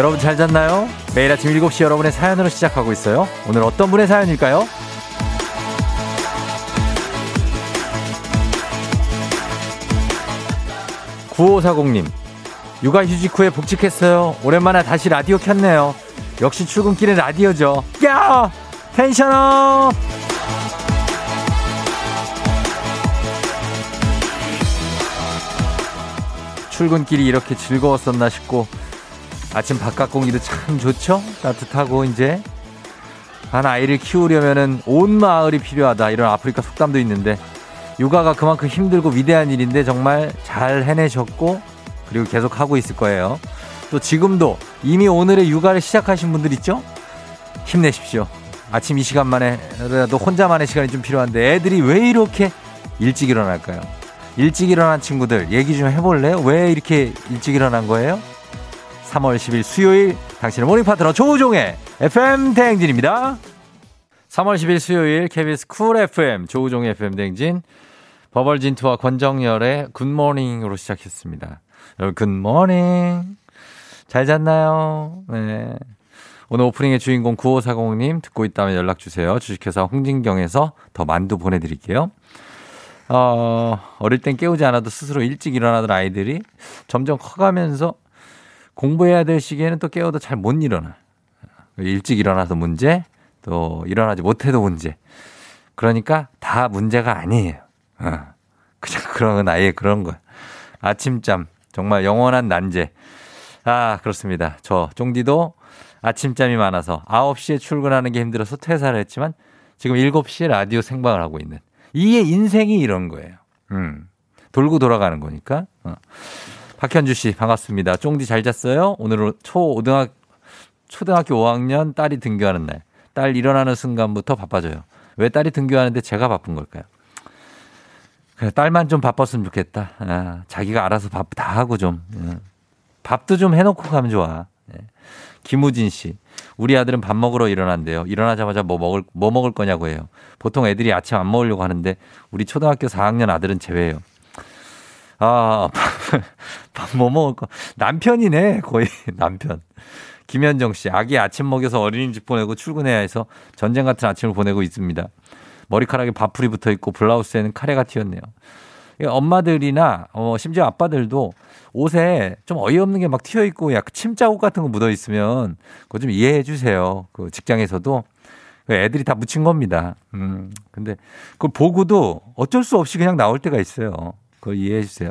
여러분 잘 잤나요? 매일 아침 7시 여러분의 사연으로 시작하고 있어요. 오늘 어떤 분의 사연일까요? 9540님, 육아휴직 후에 복직했어요. 오랜만에 다시 라디오 켰네요. 역시 출근길은 라디오죠. 야! 텐션업! 출근길이 이렇게 즐거웠었나 싶고 아침 바깥 공기도 참 좋죠? 따뜻하고 이제 한 아이를 키우려면은 온 마을이 필요하다 이런 아프리카 속담도 있는데 육아가 그만큼 힘들고 위대한 일인데 정말 잘 해내셨고 그리고 계속 하고 있을 거예요. 또 지금도 이미 오늘의 육아를 시작하신 분들 있죠? 힘내십시오. 아침 이 시간만에라도 혼자만의 시간이 좀 필요한데 애들이 왜 이렇게 일찍 일어날까요? 일찍 일어난 친구들 얘기 좀 해볼래요? 왜 이렇게 일찍 일어난 거예요? 3월 10일 수요일 당신의 morning 파트너 조우종의 FM 대행진입니다. 3월 10일 수요일 KBS Cool FM 조우종의 FM 대행진 버벌진트와 권정열의 Good Morning으로 시작했습니다. 여러분 good morning 잘 잤나요? 네. 오늘 오프닝의 주인공 9540님 듣고 있다면 연락주세요. 주식회사 홍진경에서 더 만두 보내드릴게요. 어, 어릴 땐 깨우지 않아도 스스로 일찍 일어나던 아이들이 점점 커가면서 공부해야 될 시기에는 또 깨워도 잘 못 일어나. 일찍 일어나서 문제, 또 일어나지 못해도 문제. 그러니까 다 문제가 아니에요. 어. 그냥 그런 아예 그런 거야. 아침잠 정말 영원한 난제. 아 그렇습니다. 저 쫑디도 아침잠이 많아서 9시에 출근하는 게 힘들어서 퇴사를 했지만 지금 7시에 라디오 생방을 하고 있는 이게 인생이 이런 거예요. 음. 돌고 돌아가는 거니까. 어. 박현주 씨 반갑습니다. 쫑디 잘 잤어요? 오늘은 초등학 초등학교 5학년 딸이 등교하는 날. 딸 일어나는 순간부터 바빠져요. 왜 딸이 등교하는데 제가 바쁜 걸까요? 그래, 딸만 좀 바빴으면 좋겠다. 아, 자기가 알아서 밥 다 하고 좀. 예. 밥도 좀 해놓고 가면 좋아. 예. 김우진 씨. 우리 아들은 밥 먹으러 일어난대요. 일어나자마자 뭐 먹을, 뭐 먹을 거냐고 해요. 보통 애들이 아침 안 먹으려고 하는데 우리 초등학교 4학년 아들은 제외예요. 아, 밥 뭐 먹을 거. 남편이네, 거의. 남편. 김현정 씨, 아기 아침 먹여서 어린이집 보내고 출근해야 해서 전쟁 같은 아침을 보내고 있습니다. 머리카락에 밥풀이 붙어 있고 블라우스에는 카레가 튀었네요. 엄마들이나 어, 심지어 아빠들도 옷에 좀 어이없는 게 막 튀어 있고 약간 침자국 같은 거 묻어 있으면 그거 좀 이해해 주세요. 그 직장에서도 그 애들이 다 묻힌 겁니다. 음. 근데 그걸 보고도 어쩔 수 없이 그냥 나올 때가 있어요. 그거 이해해 주세요.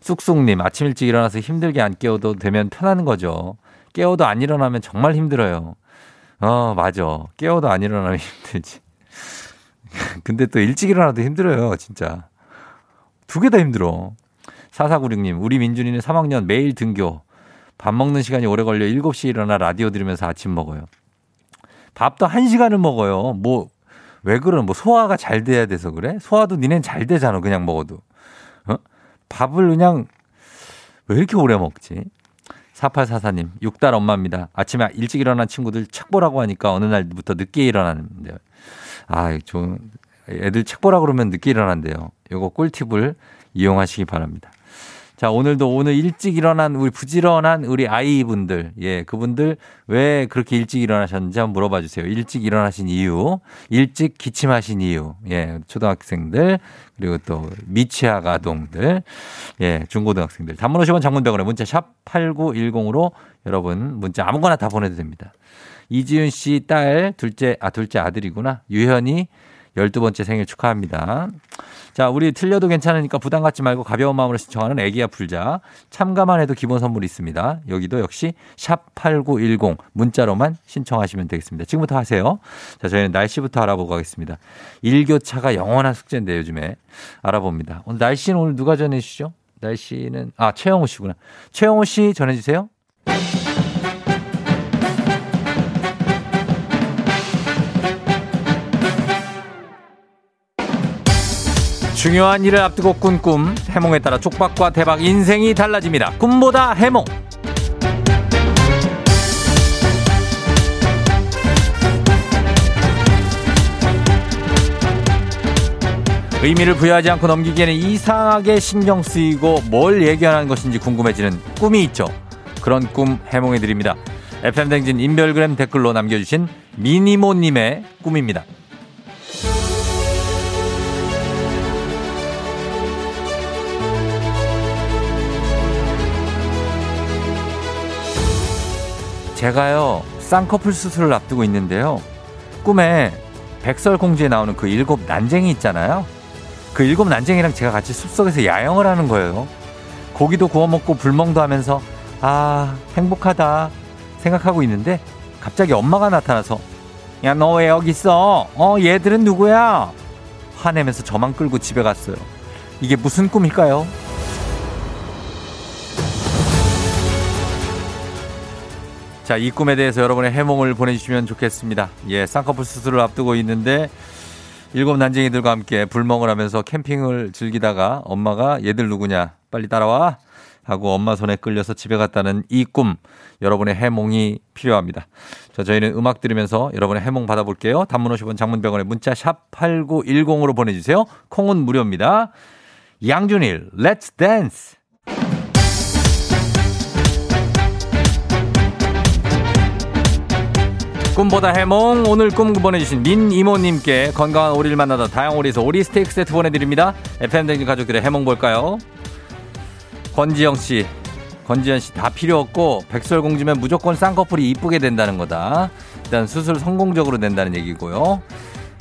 쑥쑥님 아침 일찍 일어나서 힘들게 안 깨워도 되면 편한 거죠. 깨워도 안 일어나면 정말 힘들어요. 어, 맞아. 깨워도 안 일어나면 힘들지. 근데 또 일찍 일어나도 힘들어요, 진짜. 두 개 다 힘들어. 4496님, 우리 민준이는 3학년 매일 등교. 밥 먹는 시간이 오래 걸려 7시에 일어나 라디오 들으면서 아침 먹어요. 밥도 1시간을 먹어요. 뭐, 왜 그런, 뭐 소화가 잘 돼야 돼서 그래? 소화도 니넨 잘 되잖아, 그냥 먹어도. 어? 밥을 그냥 왜 이렇게 오래 먹지? 4844님, 6달 엄마입니다. 아침에 일찍 일어난 친구들 책 보라고 하니까 어느 날부터 늦게 일어나는데요. 아, 좀, 애들 책 보라 그러면 늦게 일어난대요. 요거 꿀팁을 이용하시기 바랍니다. 자, 오늘도 오늘 일찍 일어난 우리 부지런한 우리 아이분들, 예, 그분들 왜 그렇게 일찍 일어나셨는지 한번 물어봐 주세요. 일찍 일어나신 이유, 일찍 기침하신 이유, 예, 초등학생들, 그리고 또 미취학 아동들, 예, 중고등학생들. 단문 50원 장문병원에 문자 샵 8910으로 여러분 문자 아무거나 다 보내도 됩니다. 이지윤 씨 딸, 둘째, 아, 둘째 아들이구나. 유현이 12번째 생일 축하합니다. 자, 우리 틀려도 괜찮으니까 부담 갖지 말고 가벼운 마음으로 신청하는 애기야 풀자. 참가만 해도 기본 선물이 있습니다. 여기도 역시 샵 8910 문자로만 신청하시면 되겠습니다. 지금부터 하세요. 자, 저희는 날씨부터 알아보고 가겠습니다. 일교차가 영원한 숙제인데 요즘에 알아봅니다. 오늘 날씨는 오늘 누가 전해 주시죠? 날씨는, 아, 최영호 씨구나. 최영호 씨 전해 주세요. 중요한 일을 앞두고 꾼 꿈, 해몽에 따라 촉박과 대박 인생이 달라집니다. 꿈보다 해몽. 의미를 부여하지 않고 넘기기에는 이상하게 신경 쓰이고 뭘 예견하는 것인지 궁금해지는 꿈이 있죠. 그런 꿈 해몽해 드립니다. FM댕진 인별그램 댓글로 남겨주신 미니모님의 꿈입니다. 제가요 쌍꺼풀 수술을 앞두고 있는데요. 꿈에 백설공주에 나오는 그 일곱 난쟁이 있잖아요. 그 일곱 난쟁이랑 제가 같이 숲속에서 야영을 하는 거예요. 고기도 구워 먹고 불멍도 하면서 아 행복하다 생각하고 있는데 갑자기 엄마가 나타나서 야 너 왜 여기 있어? 어 얘들은 누구야? 화내면서 저만 끌고 집에 갔어요. 이게 무슨 꿈일까요? 자, 이 꿈에 대해서 여러분의 해몽을 보내주시면 좋겠습니다. 예, 쌍꺼풀 수술을 앞두고 있는데 일곱 난쟁이들과 함께 불멍을 하면서 캠핑을 즐기다가 엄마가 얘들 누구냐 빨리 따라와 하고 엄마 손에 끌려서 집에 갔다는 이 꿈 여러분의 해몽이 필요합니다. 자, 저희는 음악 들으면서 여러분의 해몽 받아볼게요. 단문 50원 장문병원에 문자 샵 8910으로 보내주세요. 콩은 무료입니다. 양준일, Let's Dance! 꿈보다 해몽 오늘 꿈 보내주신 민 이모님께 건강한 오리를 만나다 다양오리에서 오리 스테이크 세트 보내드립니다. FM댕진 가족들의 해몽 볼까요? 권지영 씨, 권지현 씨 다 필요 없고 백설공주면 무조건 쌍꺼풀이 이쁘게 된다는 거다. 일단 수술 성공적으로 된다는 얘기고요.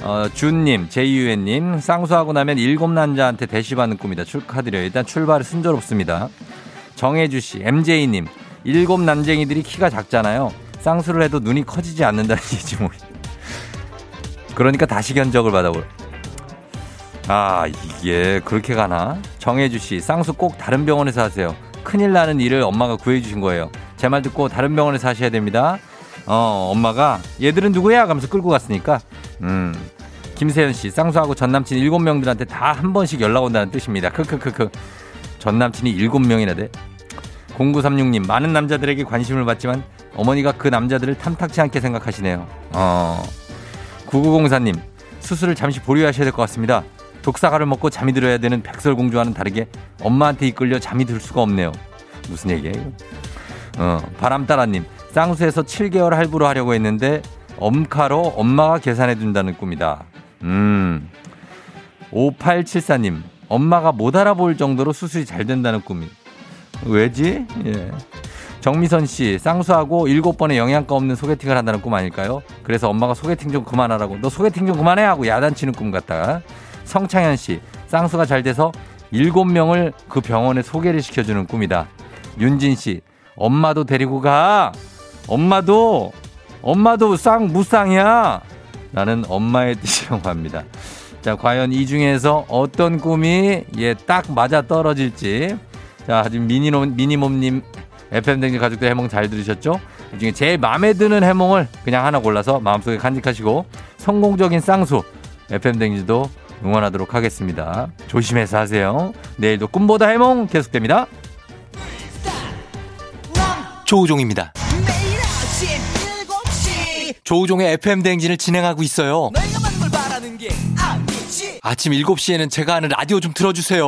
어, 준님, 제이유엔님, 쌍수하고 나면 일곱 남자한테 대시받는 꿈이다. 축하드려요. 일단 출발이 순조롭습니다. 정혜주 씨, MJ님, 일곱 난쟁이들이 키가 작잖아요. 쌍수를 해도 눈이 커지지 않는다는 얘기지 뭐. 그러니까 다시 견적을 받아볼. 아 이게 그렇게 가나? 정혜주 씨 쌍수 꼭 다른 병원에서 하세요. 큰일 나는 일을 엄마가 구해주신 거예요. 제 말 듣고 다른 병원에서 하셔야 됩니다. 어 엄마가 얘들은 누구야? 하면서 끌고 갔으니까 음 김세현 씨 쌍수하고 전 남친 일곱 명들한테 다 한 번씩 연락 온다는 뜻입니다. 크크크크 전 남친이 일곱 명이나 돼. 0936님 많은 남자들에게 관심을 받지만 어머니가 그 남자들을 탐탁치 않게 생각하시네요. 어. 9904님, 수술을 잠시 보류하셔야 될 것 같습니다. 독사가를 먹고 잠이 들어야 되는 백설공주와는 다르게 엄마한테 이끌려 잠이 들 수가 없네요. 무슨 얘기예요? 어, 바람따라님, 쌍수에서 7개월 할부로 하려고 했는데 엄카로 엄마가 계산해 준다는 꿈이다. 음. 5874님, 엄마가 못 알아볼 정도로 수술이 잘 된다는 꿈이. 왜지? 예. 정미선 씨, 쌍수하고 일곱 번의 영양가 없는 소개팅을 한다는 꿈 아닐까요? 그래서 엄마가 소개팅 좀 그만하라고, 너 소개팅 좀 그만해! 하고 야단치는 꿈 같다. 성창현 씨, 쌍수가 잘 돼서 일곱 명을 그 병원에 소개를 시켜주는 꿈이다. 윤진 씨, 엄마도 데리고 가! 엄마도! 엄마도 쌍, 무쌍이야! 나는 엄마의 뜻이라고 합니다. 자, 과연 이 중에서 어떤 꿈이, 예, 딱 맞아 떨어질지. 자, 지금 미니몸, 미니몸님 FM댕진 가족들 해몽 잘 들으셨죠? 이 중에 제일 마음에 드는 해몽을 그냥 하나 골라서 마음속에 간직하시고 성공적인 쌍수 FM댕지도 응원하도록 하겠습니다. 조심해서 하세요. 내일도 꿈보다 해몽 계속됩니다. 조우종입니다. 조우종의 FM대행진을 진행하고 있어요. 아침 7시에는 제가 하는 라디오 좀 틀어주세요.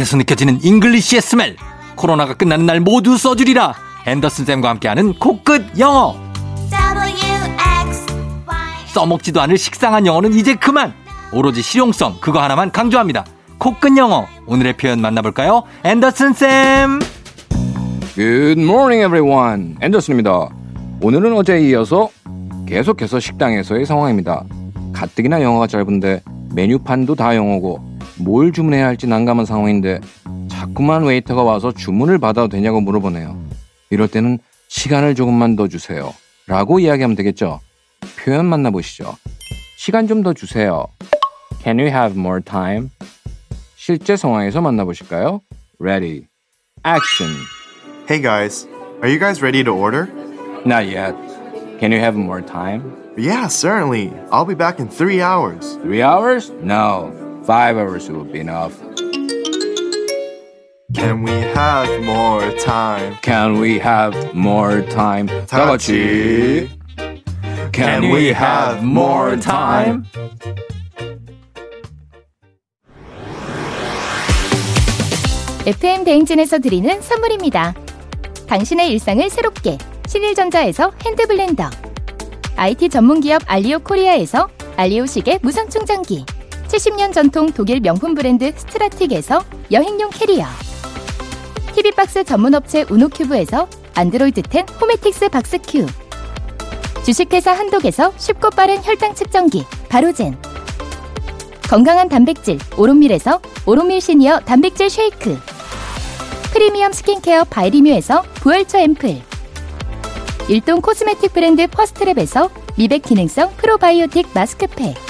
코끝에서 느껴지는 English의 smell. 코로나가 끝나는 날 모두 써주리라. 앤더슨 쌤과 함께하는 코끝 영어. 써먹지도 않을 식상한 영어는 이제 그만. 오로지 실용성 그거 하나만 강조합니다. 코끝 영어. 오늘의 표현 만나볼까요? 앤더슨 쌤. Good morning everyone. 앤더슨입니다. 오늘은 어제에 이어서 계속해서 식당에서의 상황입니다. 가뜩이나 영어가 짧은데 메뉴판도 다 영어고 뭘 주문해야 할지 난감한 상황인데 자꾸만 웨이터가 와서 주문을 받아도 되냐고 물어보네요. 이럴 때는 시간을 조금만 더 주세요. 라고 이야기하면 되겠죠. 표현 만나보시죠. 시간 좀 더 주세요. Can we have more time? 실제 상황에서 만나보실까요? Ready. Action. Hey guys, are you guys ready to order? Not yet. Can you have more time? Yeah, certainly. I'll be back in three hours. Three hours? No. Five hours will be enough. Can we have more time? Can we have more time? 다 같이. Can we have more time? FM 대행진에서 드리는 선물입니다. 당신의 일상을 새롭게 신일전자에서 핸드블렌더 IT 전문기업 알리오 코리아에서 알리오 시계 무선 충전기 70년 전통 독일 명품 브랜드 스트라틱에서 여행용 캐리어. TV박스 전문업체 우노큐브에서 안드로이드 10 호메틱스 박스큐. 주식회사 한독에서 쉽고 빠른 혈당 측정기 바로젠. 건강한 단백질 오롯밀에서 오롯밀 시니어 단백질 쉐이크. 프리미엄 스킨케어 바이리뮤에서 부활초 앰플. 일동 cosmetic 브랜드 퍼스트랩에서 미백 기능성 프로바이오틱 마스크팩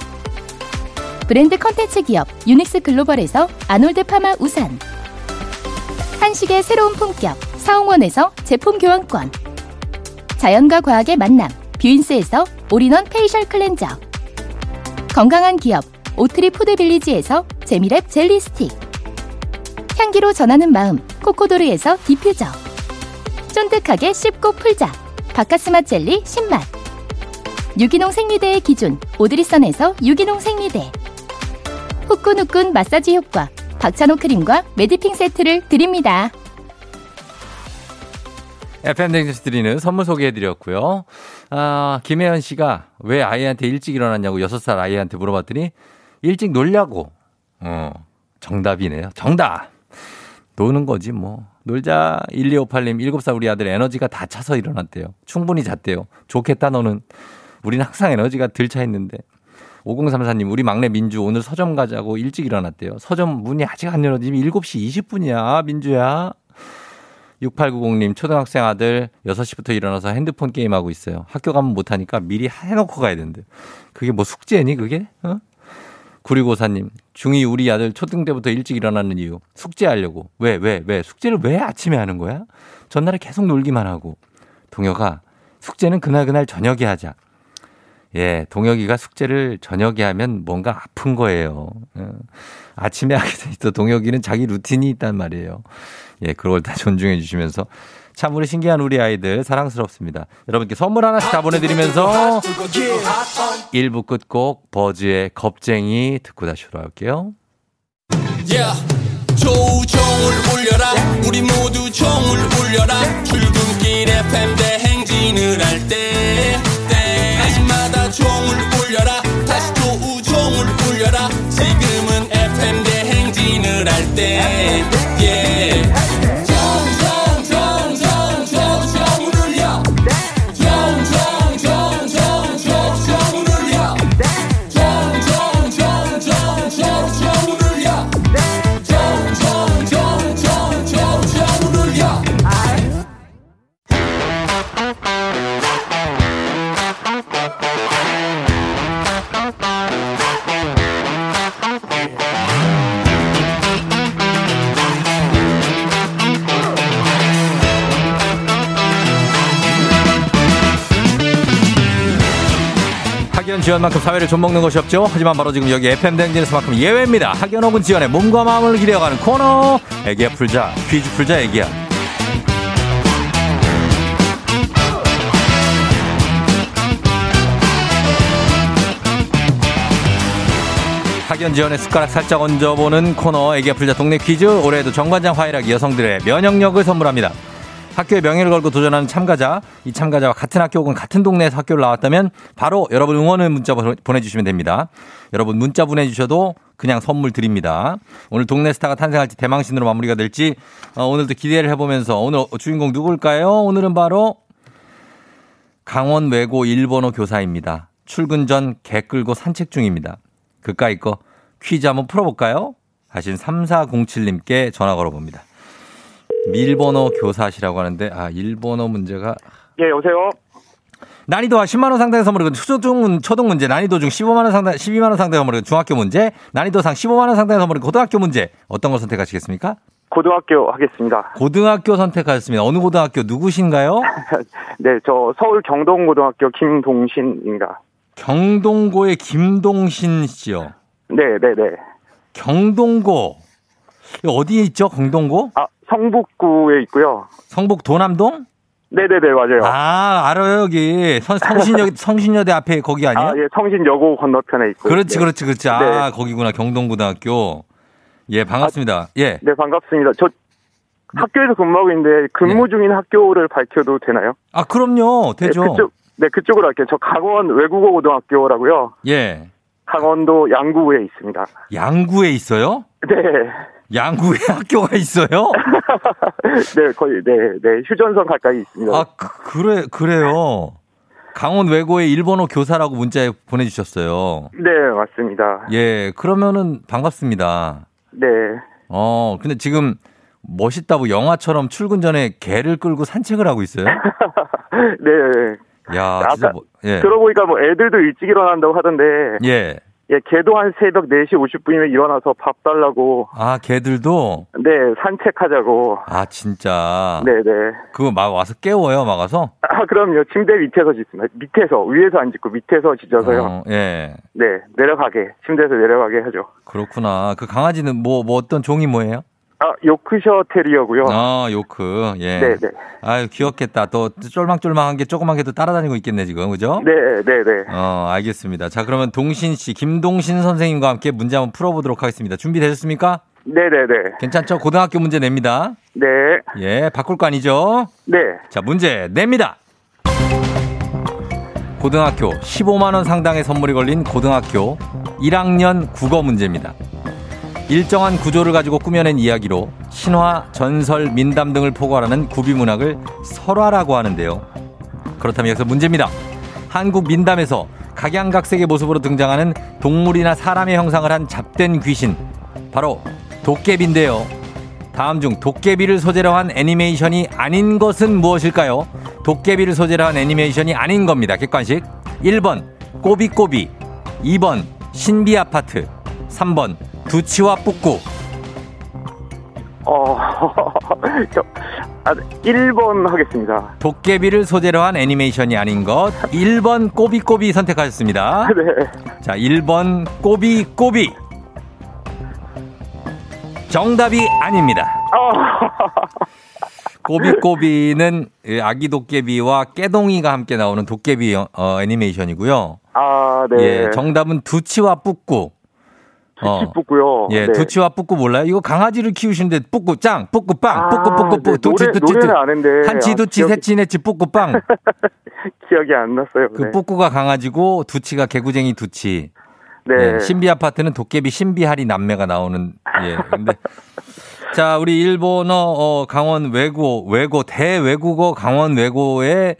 브랜드 컨텐츠 기업 유닉스 글로벌에서 아놀드 파마 우산. 한식의 새로운 품격 사홍원에서 제품 교환권. 자연과 과학의 만남 뷰인스에서 all-in-one facial cleanser. 건강한 기업 오트리 푸드빌리지에서 재미랩 젤리 스틱. 향기로 전하는 마음 코코도르에서 디퓨저. 쫀득하게 씹고 풀자 바카스마 젤리 신맛. 유기농 생리대의 기준 오드리선에서 유기농 생리대 후끈후끈 마사지 효과 박찬호 크림과 매디핑 세트를 드립니다. FM 댕지스 드리는 선물 소개해드렸고요. 아, 김혜연 씨가 왜 아이한테 일찍 일어났냐고 6살 아이한테 물어봤더니 일찍 놀려고. 어, 정답이네요. 정답! 노는 거지 뭐. 놀자 1258님 7살 우리 아들 에너지가 다 차서 일어났대요. 충분히 잤대요. 좋겠다 너는. 우리는 항상 에너지가 들 차 있는데. 5034님, 우리 막내 민주 오늘 서점 가자고 일찍 일어났대요. 서점 문이 아직 안 열어지면 7시 20분이야, 민주야. 6890님, 초등학생 아들 6시부터 일어나서 핸드폰 게임하고 있어요. 학교 가면 못하니까 미리 해놓고 가야 된대. 그게 뭐 숙제니, 그게? 어? 9654님, 중2 우리 아들 초등 때부터 일찍 일어나는 이유. 숙제하려고. 왜, 왜, 왜? 숙제를 왜 아침에 하는 거야? 전날에 계속 놀기만 하고. 동혁아, 숙제는 그날그날 저녁에 하자. 예, 동혁이가 숙제를 저녁에 하면 뭔가 아픈 거예요. 어. 아침에 하게 돼 있어. 동혁이는 자기 루틴이 있단 말이에요. 예, 그걸 다 존중해 주시면서 참 우리 신기한 우리 아이들 사랑스럽습니다. 여러분께 선물 하나씩 다 보내드리면서 1부 끝곡 버즈의 겁쟁이 듣고 다시 돌아올게요. Yeah. 조우종을 울려라 우리 모두 종을 울려라 출근길 FM 대행진을 할때 때마다 종을 울려라. 다시 조우종을 울려라. 지금은 FM 대행진을 할때 지원만큼 사회를 좀먹는 것이 없죠. 하지만 바로 지금 여기 FM 댕진에서만큼 예외입니다. 학연 혹은 지원의 몸과 마음을 기대어가는 코너. 애기야 풀자. 퀴즈 풀자 애기야. 학연 지원의 숟가락 살짝 얹어보는 코너 애기야 풀자 동네 퀴즈. 올해도 정관장 화이락이 여성들의 면역력을 선물합니다. 학교의 명예를 걸고 도전하는 참가자, 이 참가자와 같은 학교 혹은 같은 동네에서 학교를 나왔다면 바로 여러분 응원의 문자 보- 보내주시면 됩니다. 여러분 문자 보내주셔도 그냥 선물 드립니다. 오늘 동네 스타가 탄생할지 대망신으로 마무리가 될지 어, 오늘도 기대를 해보면서 오늘 주인공 누굴까요? 오늘은 바로 강원 외고 1번호 교사입니다. 출근 전 개 끌고 산책 중입니다. 그까이 거 퀴즈 한번 풀어볼까요? 하신 3407님께 전화 걸어봅니다. 밀번호 교사시라고 하는데 아 일본어 문제가 예, 여보세요? 난이도가 10만 원 상당의 선물은 초등 초등 문제, 난이도 중 15만 원 상당 12만 원 상당의 선물은 중학교 문제, 난이도상 15만 원 상당의 선물은 고등학교 문제. 어떤 걸 선택하시겠습니까? 고등학교 하겠습니다. 고등학교 선택하셨습니다. 어느 고등학교 누구신가요? 네, 저 서울 경동고등학교 김동신입니다. 경동고의 김동신 씨요. 네, 네, 네. 경동고 어디에 있죠? 경동고? 아, 성북구에 있고요. 성북 도남동? 네, 네, 네, 맞아요. 아 알아요 여기 성, 성신여 성신여대 앞에 거기 아니에요? 아, 예, 성신여고 건너편에 있고. 그렇지, 네. 그렇지, 그렇지. 아, 네. 거기구나. 경동고등학교. 예, 반갑습니다. 예. 네, 반갑습니다. 저 학교에서 근무하고 있는데 근무 중인 학교를 밝혀도 되나요? 아, 그럼요. 네, 되죠. 그쪽, 네, 그쪽으로 할게요. 저 강원 외국어 고등학교라고요. 예. 강원도 양구에 있습니다. 양구에 있어요? 네. 양구에 학교가 있어요? 네, 거의, 네, 네, 휴전선 가까이 있습니다. 아, 그, 그래, 그래요. 강원 외고의 일본어 교사라고 문자에 보내주셨어요. 네, 맞습니다. 예, 그러면은 반갑습니다. 네. 어, 근데 지금 멋있다고 영화처럼 출근 전에 개를 끌고 산책을 하고 있어요? 네. 야, 진짜 아까 뭐, 예. 들어보니까 뭐 애들도 일찍 일어난다고 하던데, 예. 예, 걔도 한 새벽 4시 50분이면 일어나서 밥 달라고, 아, 개들도? 네, 산책하자고. 아, 진짜. 네네. 그거 막 와서 깨워요, 막 와서? 아, 그럼요. 침대 밑에서 짓습니다. 밑에서, 위에서 안 짓고 밑에서 짓어서요. 어, 예. 네, 내려가게. 침대에서 내려가게 하죠. 그렇구나. 그 강아지는 뭐, 뭐 어떤 종이 뭐예요? 아, 요크셔 테리어고요. 아, 요크. 예. 네 네. 아유, 귀엽겠다. 또 쫄망쫄망한 게 조그만 게도 따라다니고 있겠네, 지금. 그죠? 네, 네, 네. 어, 알겠습니다. 자, 그러면 동신 씨, 김동신 선생님과 함께 문제 한번 풀어 보도록 하겠습니다. 준비되셨습니까? 네 네 네. 괜찮죠? 고등학교 문제 냅니다. 네. 예, 바꿀 거 아니죠? 네. 자, 문제 냅니다. 고등학교 15만 원 상당의 선물이 걸린 고등학교 1학년 국어 문제입니다. 일정한 구조를 가지고 꾸며낸 이야기로 신화, 전설, 민담 등을 포괄하는 구비 문학을 설화라고 하는데요. 그렇다면 여기서 문제입니다. 한국 민담에서 각양각색의 모습으로 등장하는 동물이나 사람의 형상을 한 잡된 귀신. 바로 도깨비인데요. 다음 중 도깨비를 소재로 한 애니메이션이 아닌 것은 무엇일까요? 도깨비를 소재로 한 애니메이션이 아닌 겁니다. 객관식. 1번 꼬비꼬비 2번 신비아파트 3번 두치와 뿌꾸 어, 저, 아, 1번 하겠습니다. 도깨비를 소재로 한 애니메이션이 아닌 것 1번 꼬비꼬비 선택하셨습니다. 네. 자 1번 꼬비꼬비 정답이 아닙니다. 어, 꼬비꼬비는 아기 도깨비와 깨동이가 함께 나오는 도깨비 어, 애니메이션이고요. 아, 네. 예, 정답은 두치와 뿌꾸. 어, 뿌고요. 예, 네. 두치와 뿌꾸 몰라요? 이거 강아지를 키우시는데 뿌꾸 짱, 뿌꾸 빵, 아, 뿌꾸 뿌꾸 네, 뿌, 두치 노래, 두치 노래는 아는데. 한치 아, 두치 기억이- 셋치 넷치 뿌꾸 빵. 기억이 안 났어요. 그 네. 뿌꾸가 강아지고 두치가 개구쟁이 두치. 네. 예, 신비 아파트는 도깨비 신비하리 남매가 나오는 예. 근데 자, 우리 일본어 어, 강원 외고 외고 대외국어 강원 외고의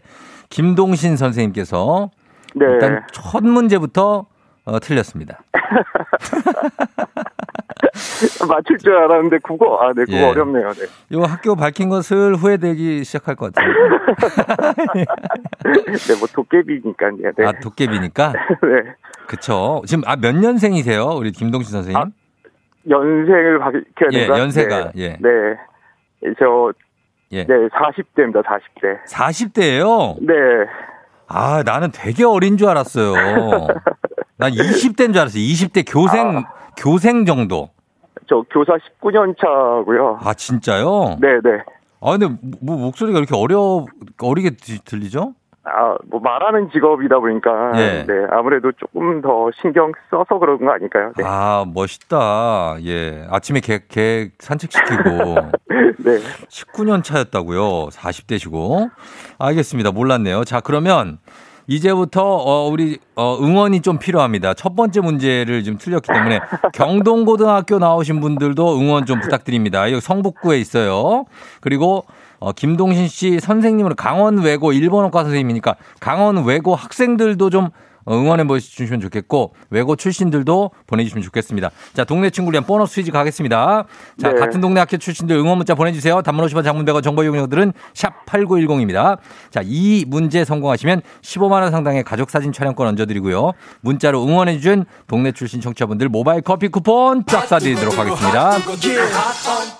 김동신 선생님께서 네. 일단 첫 문제부터 어, 틀렸습니다. 맞출 줄 알았는데 국어 아, 네, 국어 예. 어렵네요. 네. 이 학교 밝힌 것을 후회되기 시작할 것 같아요. 네, 뭐 도깨비니까요. 네. 아, 도깨비니까? 네. 그쵸. 지금, 아, 몇 년생이세요? 우리 김동신 선생님? 아, 연생을 밝혀야 예, 되나? 연세가, 네. 예. 네. 저 예. 네, 40대입니다. 40대. 40대예요 네. 아, 나는 되게 어린 줄 알았어요. 난 20대인 줄 알았어요. 20대 교생, 교생 정도. 저 교사 19년 차고요. 아, 진짜요? 네, 네. 아, 근데 뭐 목소리가 이렇게 어려, 어리게 들- 들리죠? 아, 뭐 말하는 직업이다 보니까 예. 네, 아무래도 조금 더 신경 써서 그런 거 아닐까요? 네. 아, 멋있다. 예. 아침에 개, 개 산책시키고. 네. 19년 차였다고요. 40대시고. 알겠습니다. 몰랐네요. 자, 그러면 이제부터 어 우리 어 응원이 좀 필요합니다. 첫 번째 문제를 좀 틀렸기 때문에 경동고등학교 나오신 분들도 응원 좀 부탁드립니다. 여기 성북구에 있어요. 그리고 어 김동신 씨 선생님으로 강원 외고 일본어과 선생님이니까 강원 외고 학생들도 좀 어, 응원해 보시면 좋겠고 외고 출신들도 보내주시면 좋겠습니다. 자 동네 친구를 위한 보너스 퀴즈 가겠습니다. 자 네. 같은 동네 학교 출신들 응원 문자 보내주세요. 단문 50원 장문 100원 정보 이용료들은 샵 8910입니다. 자 이 문제 성공하시면 15만 원 상당의 가족 사진 촬영권 얹어드리고요. 문자로 응원해 준 동네 출신 청취자분들 모바일 커피 쿠폰 쫙 쏴드리도록 하겠습니다.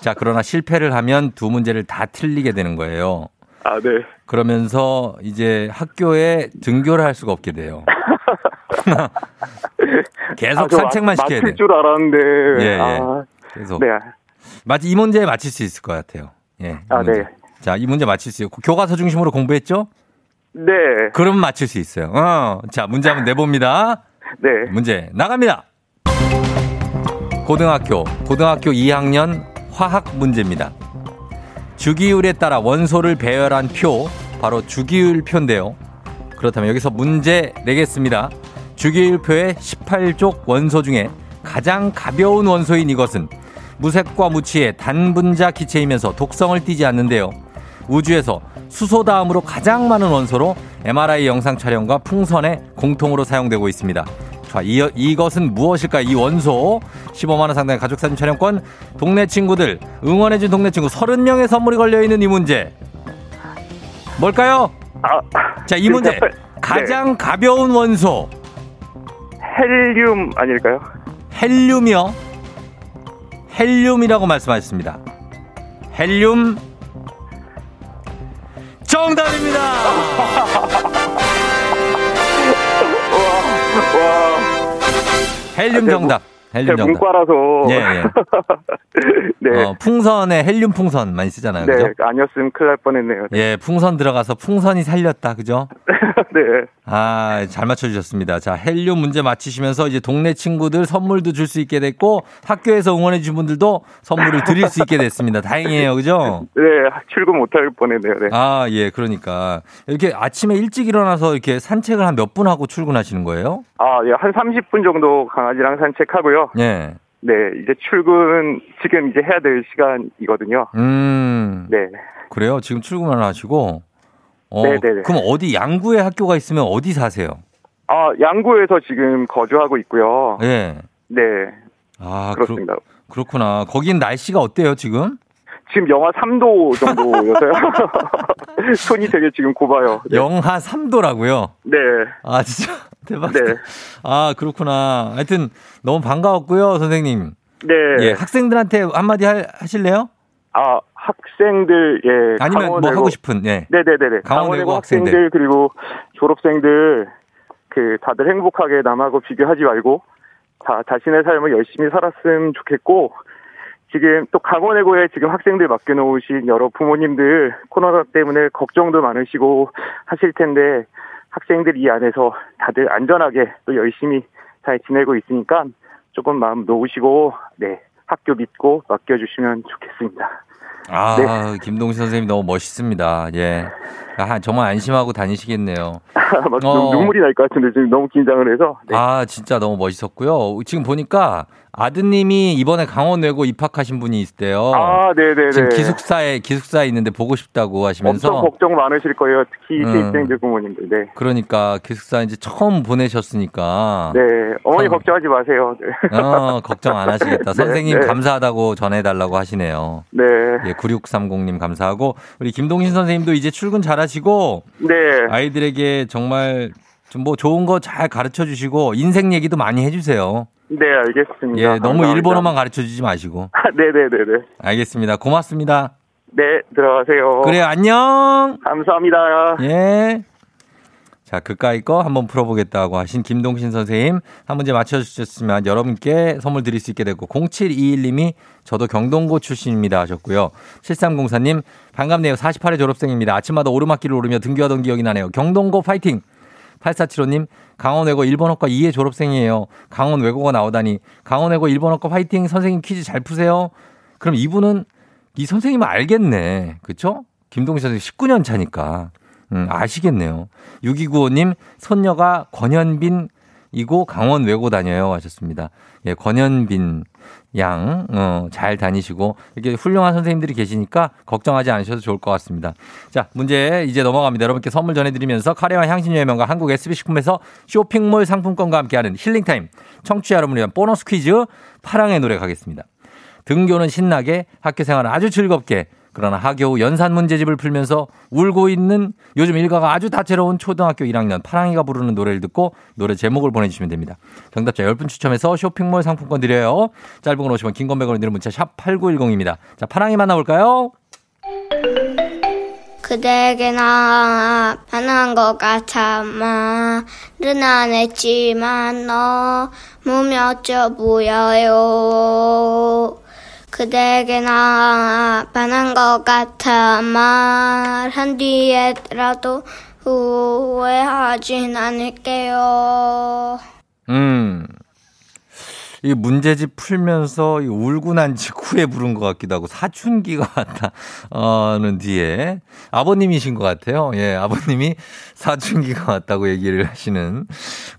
자 그러나 실패를 하면 두 문제를 다 틀리게 되는 거예요. 아, 네. 그러면서 이제 학교에 등교를 할 수가 없게 돼요. 계속 아, 저 산책만 맞- 시켜야 돼. 줄 알았는데. 예, 예. 아, 계속. 네. 맞, 이 문제 맞힐 수 있을 것 같아요. 예. 이 아, 문제. 네. 자, 이 문제 맞힐 수 있고 교과서 중심으로 공부했죠? 네. 그럼 맞힐 수 있어요. 어. 자, 문제 한번 내봅니다. 네. 문제 나갑니다. 고등학교, 고등학교 2학년 화학 문제입니다. 주기율에 따라 원소를 배열한 표, 바로 주기율 표인데요. 그렇다면 여기서 문제 내겠습니다. 주기율표의 18족 원소 중에 가장 가벼운 원소인 이것은 무색과 무취의 단분자 기체이면서 독성을 띠지 않는데요. 우주에서 수소 다음으로 가장 많은 원소로 MRI 영상 촬영과 풍선에 공통으로 사용되고 있습니다. 자, 이, 이것은 무엇일까요? 이 원소 15만원 상당의 가족사진 촬영권 동네 친구들 응원해준 동네 친구 30명의 선물이 걸려있는 이 문제 뭘까요? 아, 자, 이 문제 네. 가장 가벼운 원소 헬륨 아닐까요? 헬륨이요. 헬륨이라고 말씀하셨습니다. 헬륨 정답입니다. 와, 헬륨 아, 정답. 헬륨 정답. 문과라서. 예, 예. 네. 어, 풍선에 헬륨 풍선 많이 쓰잖아요. 네, 그죠? 아니었으면 큰일 날 뻔했네요. 예, 풍선 들어가서 풍선이 살렸다. 그죠? 네. 아, 잘 맞춰주셨습니다. 자, 헬륨 문제 맞히시면서 이제 동네 친구들 선물도 줄 수 있게 됐고 학교에서 응원해주신 분들도 선물을 드릴 수 있게 됐습니다. 다행이에요. 그죠? 네, 출근 못할 뻔했네요. 네. 아, 예, 그러니까. 이렇게 아침에 일찍 일어나서 이렇게 산책을 한 몇 분 하고 출근하시는 거예요? 아, 예, 한 30분 정도 강아지랑 산책하고요. 예. 네, 이제 출근 지금 이제 해야 될 시간이거든요. 음. 네. 그래요? 지금 출근을 하시고. 어, 네네네. 그럼 어디 양구에 학교가 있으면 어디 사세요? 아, 양구에서 지금 거주하고 있고요. 예. 네, 아, 그렇, 그렇습니다. 그렇구나. 거긴 날씨가 어때요, 지금? 지금 영하 3도 정도여서요. 손이 되게 지금 곱아요. 네. 영하 3도라고요? 네. 아, 진짜 대박. 네. 아, 그렇구나. 하여튼 너무 반가웠고요, 선생님. 네. 예, 학생들한테 한마디 하, 하실래요? 아, 학생들, 예. 아니면 뭐 강원외고- 하고 싶은, 예. 네네네네. 강원외고 학생들. 학생들, 그리고 졸업생들, 그, 다들 행복하게 남하고 비교하지 말고, 다 자신의 삶을 열심히 살았으면 좋겠고, 지금 또 강원외고에 지금 학생들 맡겨놓으신 여러 부모님들 코로나 때문에 걱정도 많으시고 하실 텐데, 학생들 이 안에서 다들 안전하게 또 열심히 잘 지내고 있으니까 조금 마음 놓으시고, 네, 학교 믿고 맡겨주시면 좋겠습니다. 아, 네. 김동신 선생님 너무 멋있습니다. 예. 아, 정말 안심하고 다니시겠네요. 막 어. 눈물이 날 것 같은데 지금 너무 긴장을 해서. 네. 아, 진짜 너무 멋있었고요. 지금 보니까 아드님이 이번에 강원외고 입학하신 분이 있대요. 아, 네네네. 지금 기숙사에 기숙사에 있는데 보고 싶다고 하시면서 엄청 걱정 많으실 거예요. 특히 음. 신입생들 부모님들. 네. 그러니까 기숙사 이제 처음 보내셨으니까 네. 어머니 참. 걱정하지 마세요. 네. 어, 걱정 안 하시겠다. 네, 선생님 네. 감사하다고 전해달라고 하시네요. 네. 예, 9630님 감사하고 우리 김동신 선생님도 이제 출근 잘 하시고 네. 아이들에게 정말 좀 뭐 좋은 거 잘 가르쳐 주시고 인생 얘기도 많이 해주세요. 네, 알겠습니다. 예, 너무 감사합니다. 일본어만 가르쳐 주지 마시고. 아, 네네네네. 알겠습니다. 고맙습니다. 네, 들어가세요. 그래요, 안녕! 감사합니다. 예. 자, 그까이 거 한번 풀어보겠다고 하신 김동신 선생님 한 문제 맞춰주셨지만 여러분께 선물 드릴 수 있게 됐고 0721님이 저도 경동고 출신입니다 하셨고요. 7304님 반갑네요. 48회 졸업생입니다. 아침마다 오르막길을 오르며 등교하던 기억이 나네요. 경동고 파이팅! 8475님 강원외고 일본어과 2회 졸업생이에요. 강원 외고가 나오다니 강원외고 일본어과 파이팅 선생님 퀴즈 잘 푸세요. 그럼 이분은 이 선생님은 알겠네. 그쵸? 김동신 선생님 19년 차니까. 음, 아시겠네요. 6295님, 손녀가 권현빈 이고 강원 외고 다녀요 하셨습니다. 예, 권현빈 양, 어, 잘 다니시고, 이렇게 훌륭한 선생님들이 계시니까 걱정하지 않으셔도 좋을 것 같습니다. 자, 문제 이제 넘어갑니다. 여러분께 선물 전해드리면서 카레와 향신료의 명가 한국 SB식품에서 쇼핑몰 상품권과 함께하는 힐링타임, 청취자 여러분을 위한 보너스 퀴즈, 파랑의 노래 가겠습니다. 등교는 신나게, 학교 생활은 아주 즐겁게, 그러나 하겨우 연산 문제집을 풀면서 울고 있는 요즘 일가가 아주 다채로운 초등학교 1학년 파랑이가 부르는 노래를 듣고 노래 제목을 보내주시면 됩니다. 정답자 10분 추첨해서 쇼핑몰 상품권 드려요. 짧은 건 오시면 긴건 100원이 드는 문자 샵 8910입니다. 자, 파랑이 만나볼까요? 그대에게 나 반한 것 같아 말은 안 했지만 너무 멋져 보여요 그대에게 나 반한 것 같아 말한 뒤에라도 후회하진 않을게요 음. 이 문제집 풀면서 이 울고 난 직후에 부른 것 같기도 하고 사춘기가 왔다는 뒤에 아버님이신 것 같아요. 예, 아버님이 사춘기가 왔다고 얘기를 하시는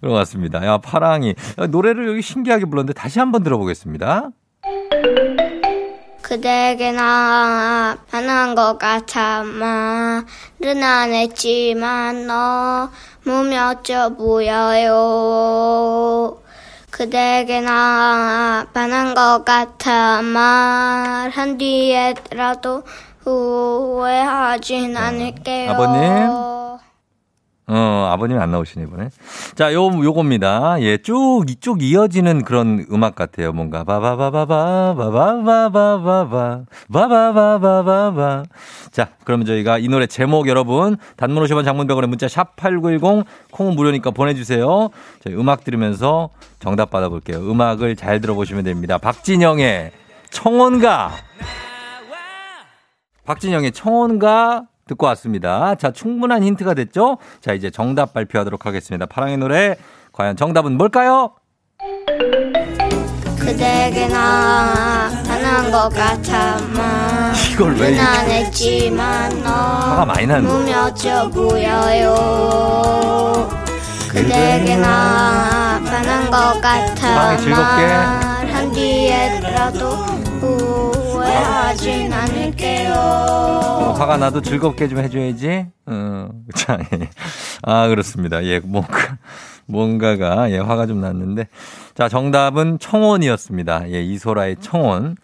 그런 것 같습니다. 야, 파랑이. 야, 노래를 여기 신기하게 불렀는데 다시 한번 들어보겠습니다. 그대에게 나 반한 것 같아 말은 안 했지만 너무 멋져 보여요. 그대에게 나 반한 것 같아 말한 뒤에라도 후회하진 않을게요. 아버님? 어, 아버님 안 나오시네, 이번에. 자, 요, 요겁니다. 예, 쭉, 이쪽 이어지는 그런 음악 같아요. 뭔가, 바바바바바, 바바바바바바, 바바바바바바. 자, 그러면 저희가 이 노래 제목 여러분, 단문 50원 장문병원에 문자 샵8910, 콩은 무료니까 보내주세요. 저희 음악 들으면서 정답 받아볼게요. 음악을 잘 들어보시면 됩니다. 박진영의 청혼가. 박진영의 청혼가 듣고 왔습니다. 자, 충분한 힌트가 됐죠? 자, 이제 정답 발표하도록 하겠습니다. 파랑의 노래, 과연 정답은 뭘까요? 그대에게 나 반한 것 같아 이걸 왜 했지만 화가 많이 나는 너무 멋져 보여요 그대에게 나 반한 것 같아 사랑해, 즐겁게. 말한 뒤에라도 후회하진 않을게요 어, 화가 나도 즐겁게 좀 해줘야지. 어, 자, 예. 아, 그렇습니다. 예, 뭔가, 뭔가가, 예, 화가 좀 났는데. 자, 정답은 청혼이었습니다. 예, 이소라의 청혼.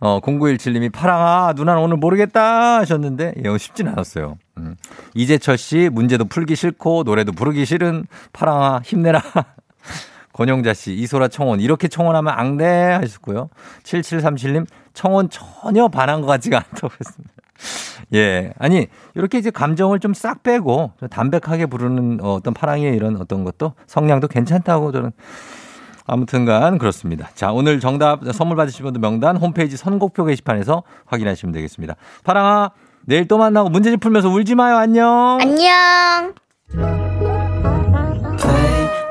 어, 0917님이 파랑아, 누나는 오늘 모르겠다 하셨는데, 예, 쉽진 않았어요. 음. 이재철 씨, 문제도 풀기 싫고, 노래도 부르기 싫은 파랑아, 힘내라. 권영자 씨, 이소라 청혼. 이렇게 청혼하면 앙대 하셨고요. 7737님, 청혼 전혀 반한 것 같지가 않다고 했습니다. 예. 아니, 이렇게 이제 감정을 좀 싹 빼고 좀 담백하게 부르는 어, 어떤 파랑의 이런 어떤 것도 성량도 괜찮다고 저는 아무튼간 그렇습니다. 자, 오늘 정답 선물 받으실 분들 명단 홈페이지 선곡표 게시판에서 확인하시면 되겠습니다. 파랑아, 내일 또 만나고 문제집 풀면서 울지 마요. 안녕. 안녕